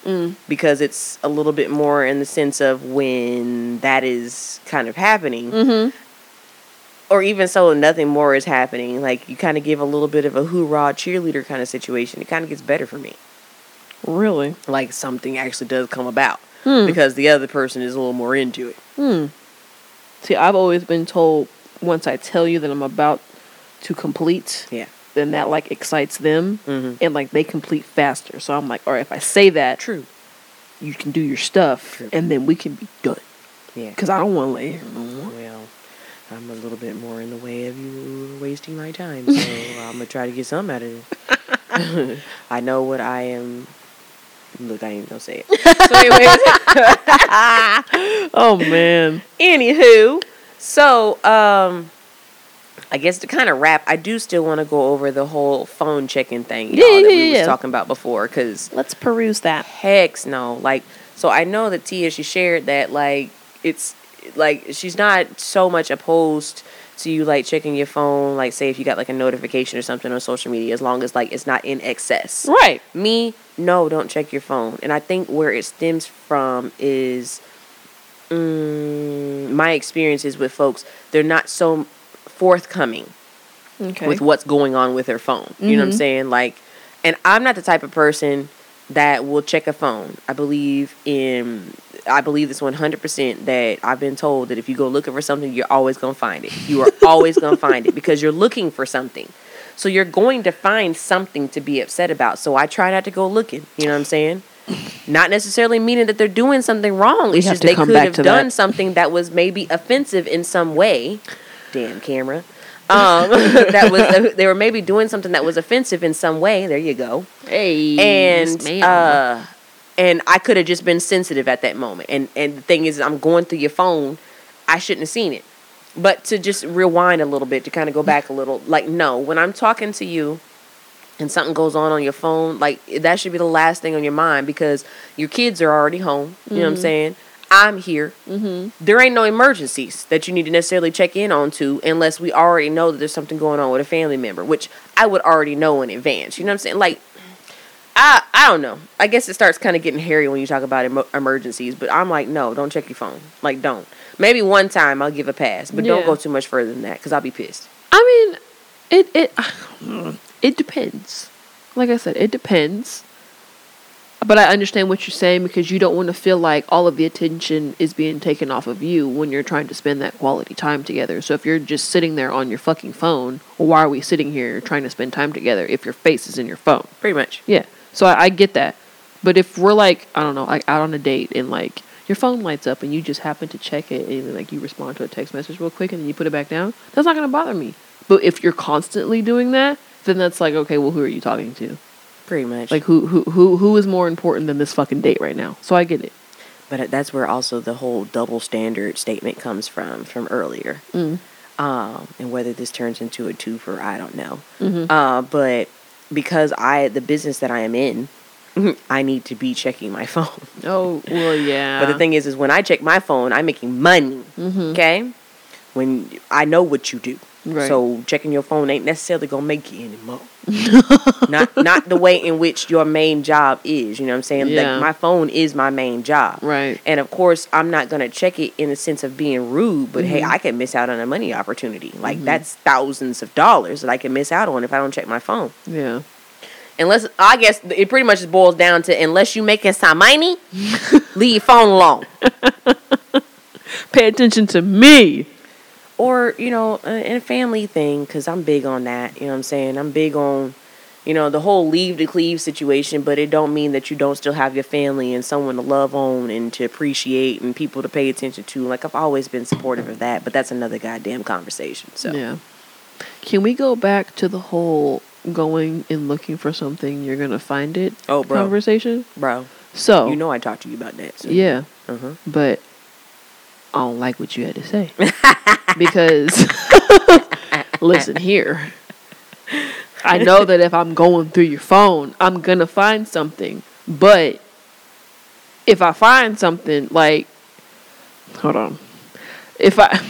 because it's a little bit more in the sense of when that is kind of happening. Mm-hmm. Or even so, nothing more is happening. Like you kind of give a little bit of a hoorah cheerleader kind of situation. It kind of gets better for me. Really? Like something actually does come about Hmm. because the other person is a little more into it. Hmm. See, I've always been told once I tell you that I'm about to complete, Yeah. then that like excites them Mm-hmm. and like they complete faster. So I'm like, all right, if I say that, True. you can do your stuff, True. and then we can be done. Yeah. Cause I don't want to lay here no more. Well, I'm a little bit more in the way of you wasting my time, so I'm gonna try to get some out of it. I know what I am. Look, I ain't gonna say it. So, anyways, Oh man. anywho, so um, I guess to kind of wrap, I do still want to go over the whole phone checking thing, y'all, that yeah, we was yeah. talking about before, because Let's peruse that. Hex no. Like, so I know that Tia, she shared that, like, it's like she's not so much opposed to you, like, checking your phone, like, say if you got, like, a notification or something on social media, as long as, like, it's not in excess. Right. Me, no, don't check your phone. And I think where it stems from is mm, my experiences with folks, they're not so forthcoming Okay. with what's going on with their phone. You know what I'm Mhm. saying? Like, and I'm not the type of person that will check a phone. I believe in, I believe this 100% that I've been told that if you go looking for something, you're always going to find it. You are always going to find it because you're looking for something. So you're going to find something to be upset about. So I try not to go looking. You know what I'm saying? Not necessarily meaning that they're doing something wrong. We It's just they could have done that. something that was maybe offensive in some way. Damn camera. Um, that was they were maybe doing something that was offensive in some way. There you go. hey. And uh, and I could have just been sensitive at that moment. And and the thing is, I'm going through your phone. I shouldn't have seen it. But to just rewind a little bit, to kind of go back a little, like no, when I'm talking to you, and something goes on on your phone, like that should be the last thing on your mind because your kids are already home. You know what I'm saying? I'm here. mm-hmm. There ain't no emergencies that you need to necessarily check in on to unless we already know that there's something going on with a family member, which I would already know in advance. You know what I'm saying? Like, I I don't know. I guess it starts kind of getting hairy when you talk about emo- emergencies, but I'm like, no, don't check your phone. Like, don't. Maybe one time I'll give a pass, but don't go too much further than that because I'll be pissed. I mean, it it it depends. Like I said, it depends. But I understand what you're saying because you don't want to feel like all of the attention is being taken off of you when you're trying to spend that quality time together. So if you're just sitting there on your fucking phone, well, why are we sitting here trying to spend time together if your face is in your phone? Pretty much. Yeah. So I, I get that. But if we're like, I don't know, like out on a date and like your phone lights up and you just happen to check it and like you respond to a text message real quick and then you put it back down, that's not gonna bother me. But if you're constantly doing that, then that's like, okay, well who are you talking to? Pretty much. Like who who who who is more important than this fucking date right now? So I get it. But that's where also the whole double standard statement comes from from earlier. Mm. Um, and whether this turns into a twofer, I don't know. Mhm. Uh, but because I the business that I am in, I need to be checking my phone. Oh well yeah. But the thing is, is when I check my phone, I'm making money. Mhm. Okay, when I know what you do. Right. So checking your phone ain't necessarily gonna make you any more. not not the way in which your main job is. You know what I'm saying? Yeah. Like my phone is my main job. Right. And of course, I'm not gonna check it in the sense of being rude, but hey, Mhm. I can miss out on a money opportunity. Like Mhm. that's thousands of dollars that I can miss out on if I don't check my phone. Yeah. Unless I guess it pretty much boils down to unless you making some money, leave your phone alone. Pay attention to me. Or you know, uh, in a family thing, because I'm big on that. You know what I'm saying? I'm big on. You know the whole leave to cleave situation, but it don't mean that you don't still have your family and someone to love on and to appreciate and people to pay attention to. Like I've always been supportive of that, but that's another goddamn conversation. So Yeah. Can we go back to the whole going and looking for something you're gonna find it Oh, bro. conversation? bro, So you know I talked to you about that. So. yeah, Uh-huh. but I don't like what you had to say because listen here. I know that if I'm going through your phone, I'm gonna find something, but if I find something like, hold on, if I.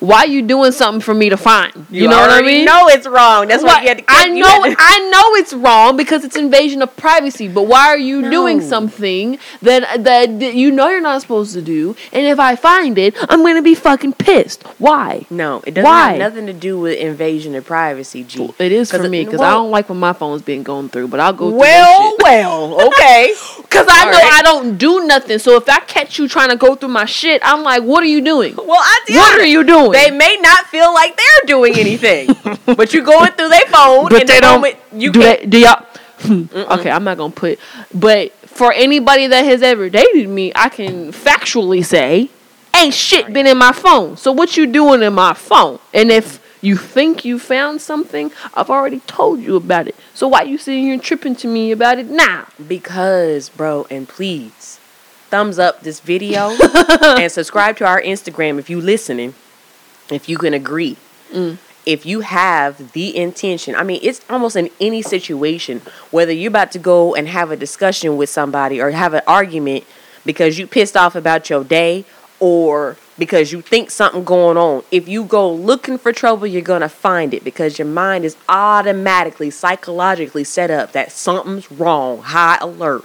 Why you doing something for me to find? You, know what I mean? know it's wrong. That's why Why- you had to I you know to- I know it's wrong because it's invasion of privacy. But why are you doing something that, that that you know you're not supposed to do? And if I find it, I'm gonna be fucking pissed. Why? No, it doesn't Why? have nothing to do with invasion of privacy, G. It is for me because I don't like when my phone's being going through. But I'll go through Well, well, okay. Cause I all know right. I don't do nothing. So if I catch you trying to go through my shit, I'm like, what are you doing? well, I What are you doing? They may not feel like they're doing anything, but you're going through their phone. but they the don't. You do they? Do y'all? Hmm, okay, I'm not gonna put. But for anybody that has ever dated me, I can factually say, ain't shit been in my phone. So what you doing in my phone? And if you think you found something, I've already told you about it. So why you sitting here tripping to me about it now? Because, bro, and please thumbs up this video and subscribe to our Instagram if you listening. If you can agree. Mm. If you have the intention, I mean, it's almost in any situation, whether you're about to go and have a discussion with somebody or have an argument because you pissed off about your day or because you think something going on. If you go looking for trouble, you're going to find it because your mind is automatically psychologically set up that something's wrong, high alert.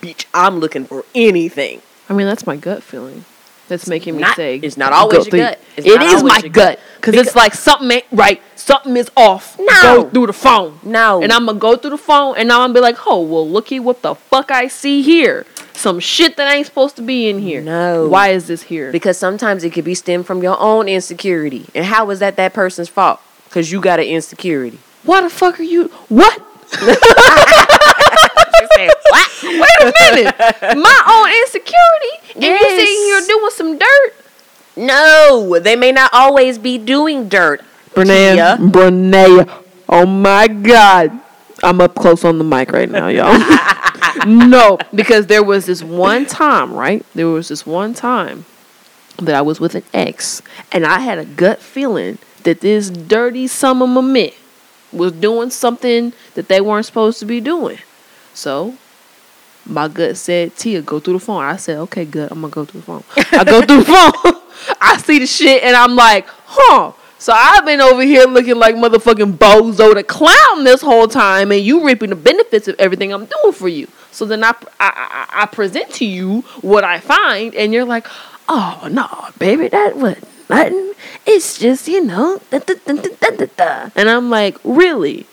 Bitch, I'm looking for anything. I mean, that's my gut feeling. That's making me not- say it's not always your gut. It's It not is my gut. because it's like something ain't right. Something is off. No. go through the phone. No. and I'm gonna go through the phone and now I'm gonna be like, oh well, looky what the fuck I see here. Some shit that ain't supposed to be in here. No. why is this here? Because sometimes it could be stemmed from your own insecurity. And how is that that person's fault? Because you got an insecurity. why the fuck are you? What? what? Wait a minute. my own insecurity, and you Yes. sitting here doing some dirt. No, they may not always be doing dirt. Kia. Brunea. Oh my God. I'm up close on the mic right now, y'all. no, because there was this one time, right? There was this one time that I was with an ex, and I had a gut feeling that this dirty son of a mitt was doing something that they weren't supposed to be doing. So my gut said, Tia, go through the phone. I said, okay, good. I'm gonna go through the phone. I go through the phone. I see the shit and I'm like, huh. So I've been over here looking like motherfucking bozo the clown this whole time, and you reaping the benefits of everything I'm doing for you. So then I, I, I, I present to you what I find, and you're like, oh no, baby, that was nothing. It's just you know, da, da, da." and I'm like, really?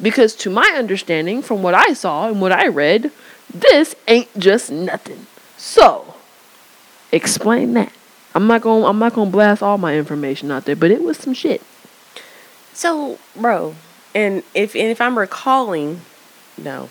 Because to my understanding, from what I saw and what I read, this ain't just nothing. So, explain that. I'm not going to I'm not going to blast all my information out there, but it was some shit. So, bro, and if and if I'm recalling, no.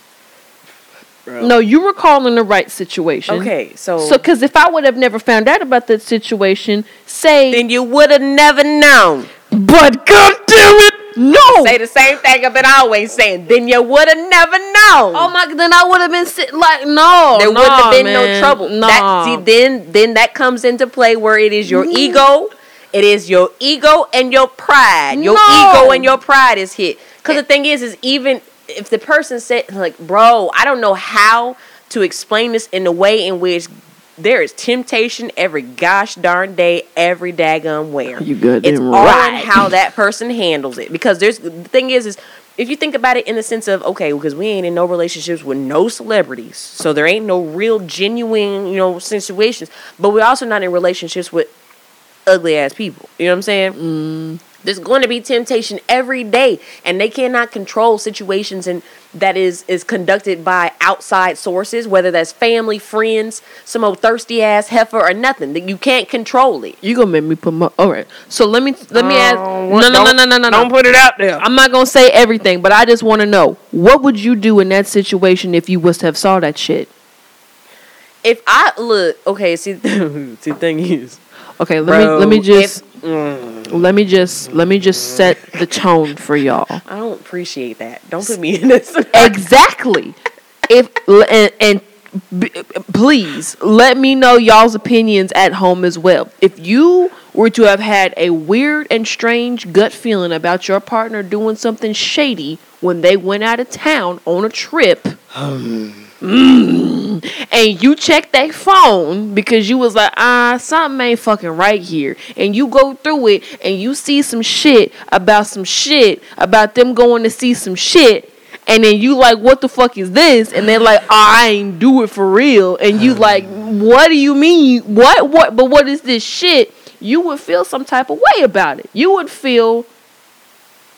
No, you were calling the right situation. Okay, so So cuz if I would have never found out about that situation, say then you would have never known. but god damn it. No. Say the same thing I've been always saying. Then you would have never known. Oh my! Then I would have been sit like no. there wouldn't have been man. no trouble. No. That, see, then then that comes into play where it is your mm-hmm. ego, it is your ego and your pride. Your No. ego and your pride is hit. Because the thing is, is even if the person said like, bro, I don't know how to explain this in a way in which there is temptation every gosh darn day, every daggone where. You good It's all in how that person handles it. Because there's the thing is is if you think about it in the sense of okay, because we ain't in no relationships with no celebrities, so there ain't no real genuine you know situations. But we're also not in relationships with ugly ass people. You know what I'm saying? Mm. There's going to be temptation every day, and they cannot control situations and that is is conducted by outside sources, whether that's family, friends, some old thirsty ass heifer or nothing. That you can't control it. You gonna make me put my all right. So let me let me ask. Oh, No no no no no no. Don't put it out there. I'm not gonna say everything, but I just want to know what would you do in that situation if you was to have saw that shit. if I look, okay, see, see, the thing is, Okay, let me let me just if- mm, let me just let me just set the tone for y'all. I don't appreciate that. Don't put me in this. exactly. If and, and b- please let me know y'all's opinions at home as well. If you were to have had a weird and strange gut feeling about your partner doing something shady when they went out of town on a trip, mm, and you check that phone because you was like, ah, something ain't fucking right here, and you go through it and you see some shit about some shit about them going to see some shit. And then you like, what the fuck is this? And they're like, oh, I ain't do it for real. And you like, what do you mean? What? What? But what is this shit? You would feel some type of way about it. You would feel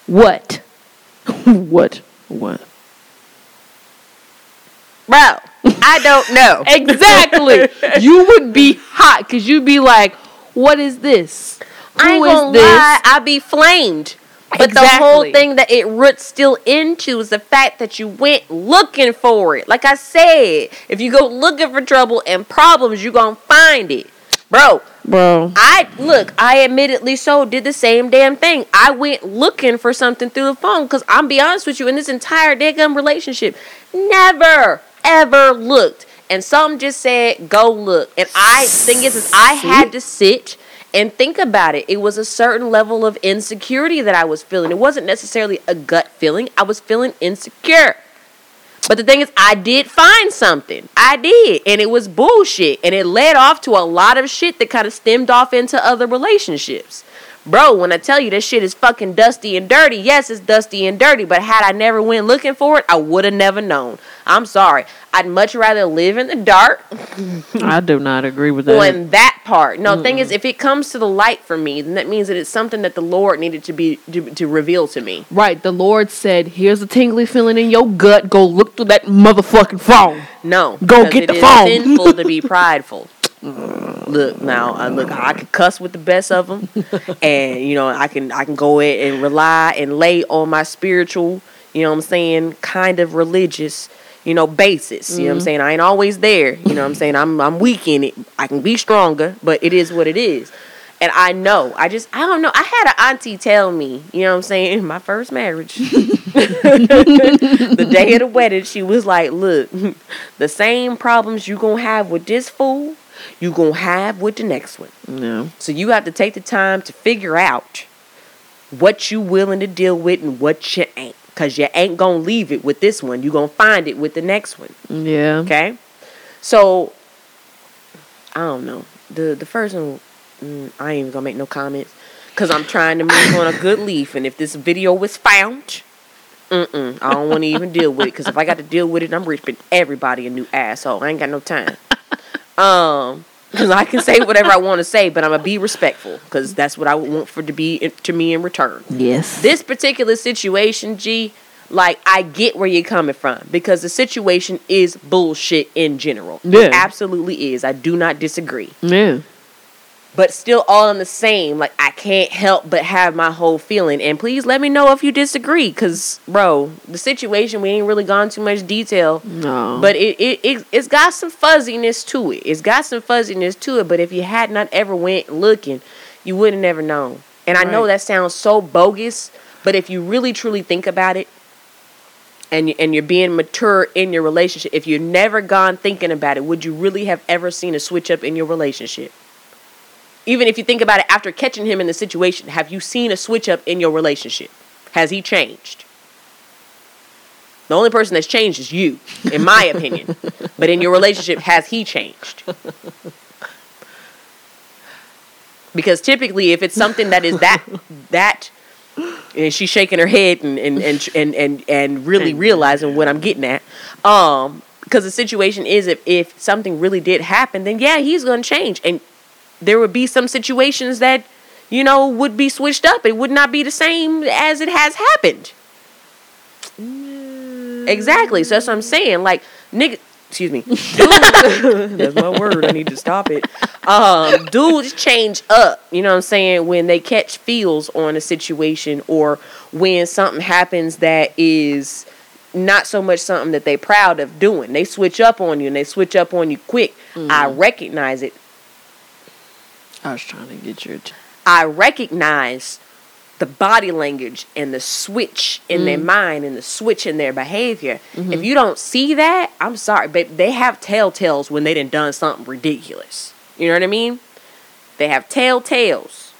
what? what? What? Bro, I don't know. Exactly. you would be hot because you'd be like, what is this? I ain't Who is gonna this? lie, I be flamed. But the whole thing that it roots still into is the fact that you went looking for it. Like I said, if you go looking for trouble and problems, you're going to find it. Bro, Bro. I look, I admittedly so did the same damn thing. I went looking for something through the phone because I'm be honest with you, in this entire damn relationship, never ever looked. And some just said, go look. And I thing is, is I had to sit and think about it. It was a certain level of insecurity that I was feeling. It wasn't necessarily a gut feeling. I was feeling insecure. But the thing is, I did find something. I did. And it was bullshit. And it led off to a lot of shit that kind of stemmed off into other relationships. Bro, when I tell you this shit is fucking dusty and dirty, yes, it's dusty and dirty, but had I never went looking for it, I would have never known. I'm sorry. I'd much rather live in the dark I do not agree with that. on that part. No, thing is, if it comes to the light for me, then that means that it's something that the Lord needed to be to, to reveal to me. Right, the Lord said, "Here's a tingly feeling in your gut. Go look through that motherfucking phone." No, Go get the phone. Sinful to be prideful. Look now, I look. I can cuss with the best of them, and you know I can I can go in and rely and lay on my spiritual, you know what I'm saying, kind of religious, you know, basis. You know what I'm mm-hmm. saying. I ain't always there. You know what I'm saying. I'm I'm weak in it. I can be stronger, but it is what it is. And I know. I just I don't know. I had an auntie tell me, you know what I'm saying, in my first marriage. the day of the wedding, she was like, "Look, the same problems you gonna have with this fool, you gonna have with the next one. No. So you have to take the time to figure out what you willing to deal with and what you ain't, cause you ain't gonna leave it with this one. You gonna find it with the next one. Yeah. Okay, so I don't know. The the first one, mm, I ain't even gonna make no comments because I'm trying to move on a good leaf. And if this video was found, mm-mm, I don't want to even deal with it because if I got to deal with it, I'm ripping everybody a new asshole. I ain't got no time. Um, because I can say whatever I want to say, but I'm gonna be respectful because that's what I want for to be to me in return Yes. this particular situation, G, like I get where you're coming from because the situation is bullshit in general. Yeah. It absolutely is. I do not disagree. Yeah. But still all in the same, like I can't help but have my whole feeling. And please let me know if you disagree. Cause bro, the situation we ain't really gone too much detail. No. But it, it, it it's got some fuzziness to it. It's got some fuzziness to it. But if you had not ever went looking, you would have never known. And I know that sounds so bogus, but if you really truly think about it, and and you're being mature in your relationship, if you've never gone thinking about it, would you really have ever seen a switch up in your relationship? Even if you think about it after catching him in the situation, have you seen a switch up in your relationship? Has he changed? The only person that's changed is you, in my opinion. But in your relationship, has he changed? Because typically, if it's something that is that that, and she's shaking her head and and and and and, and really realizing what I'm getting at, um, because the situation is if if something really did happen, then yeah, he's gonna change, and there would be some situations that you know would be switched up. It would not be the same as it has happened. Exactly. So that's what I'm saying. Like, nigga, excuse me. Dude, that's my word. I need to stop it. Um, dudes change up. You know what I'm saying? When they catch feels on a situation or when something happens that is not so much something that they proud of doing. They switch up on you and they switch up on you quick. I recognize it. I was trying to get your. T- I recognize the body language and the switch in their mm. mind and the switch in their behavior. Mm-hmm. If you don't see that, I'm sorry, but they have telltales when they done done something ridiculous. You know what I mean? They have telltales.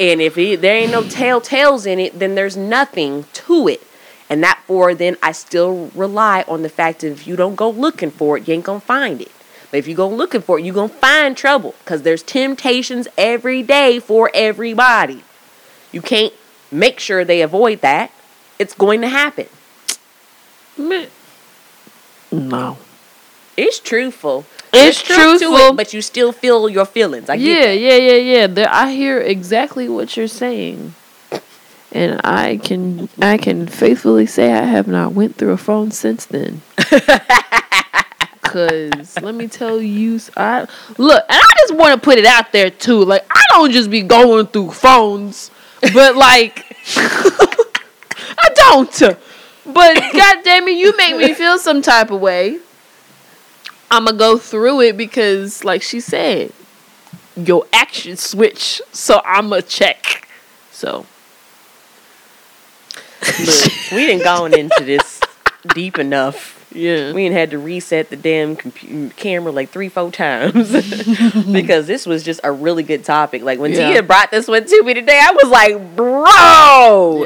And if it, there ain't no telltales in it, then there's nothing to it. And that for then I still rely on the fact that if you don't go looking for it, you ain't gonna find it. But if you go looking for it, you're gonna find trouble. Cause there's temptations every day for everybody. You can't make sure they avoid that. It's going to happen. Meh. No. It's truthful. It's There's truth to truthful. it, but you still feel your feelings. I get Yeah, yeah, yeah, yeah. There, I hear exactly what you're saying, and I can I can faithfully say I have not went through a phone since then. Cause let me tell you, I look, and I just want to put it out there too. Like I don't just be going through phones but like, I don't. But God damn it, you make me feel some type of way. I'm gonna go through it because, like she said, your action switch. So I'm a check. So Look, we didn't gone into this deep enough. Yeah, We ain't had to reset the damn compu- camera like three, four times because this was just a really good topic. Like when Yeah. Tia brought this one to me today, I was like, "Bro,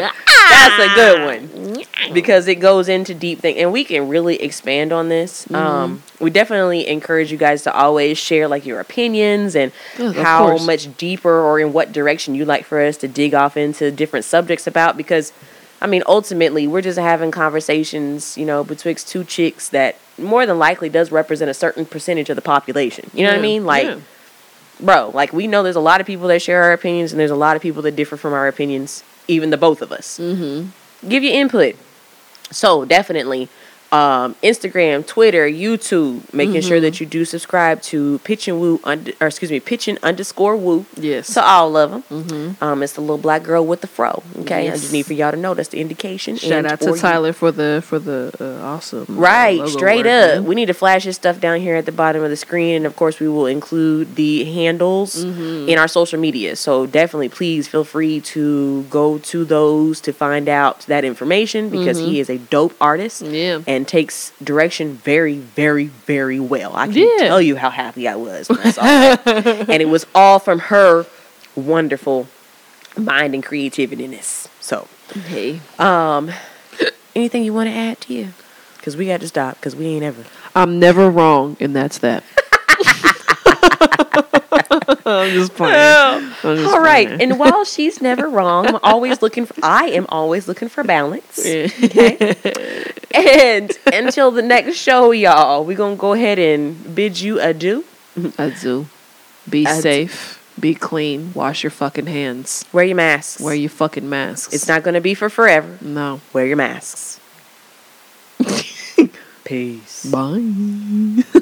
that's a good one." because it goes into deep thing and we can really expand on this Mm-hmm. um, we definitely encourage you guys to always share like your opinions and Yeah, how much deeper or in what direction you like for us to dig off into different subjects about because i mean ultimately we're just having conversations you know betwixt two chicks that more than likely does represent a certain percentage of the population you know what i mean like yeah. bro like we know there's a lot of people that share our opinions and there's a lot of people that differ from our opinions even the both of us Mm-hmm. give your input. So definitely, um, Instagram, Twitter, YouTube, making sure Mm-hmm. that you do subscribe to Pitch and Woo, under, or excuse me, Pitching underscore Woo. Yes. To all of them. Mm-hmm. Um, it's the little black girl with the fro. Okay, I just need for y'all to know that's the indication. Shout out to you- Tyler for the for the uh, awesome uh, Right, straight work, up. We need to flash his stuff down here at the bottom of the screen, and of course, we will include the handles Mm-hmm. in our social media. So definitely, please feel free to go to those to find out that information because Mm-hmm. he is a dope artist Yeah. and takes direction very, very, very well. I can Yeah. tell you how happy I was when I saw that, and it was all from her wonderful mind and creativitiness. So, Hey, um, anything you want to add to you? Because we got to stop because we ain't ever. I'm never wrong, and that's that. I'm just playing. I'm just All right, playing. and while she's never wrong, I'm always looking for. I am always looking for balance. Yeah. And until the next show, y'all, we're gonna go ahead and bid you adieu. Adieu. Be do. safe. Be clean. Wash your fucking hands. Wear your masks. Wear your fucking masks. It's not gonna be for forever. No. Wear your masks. Peace. Bye.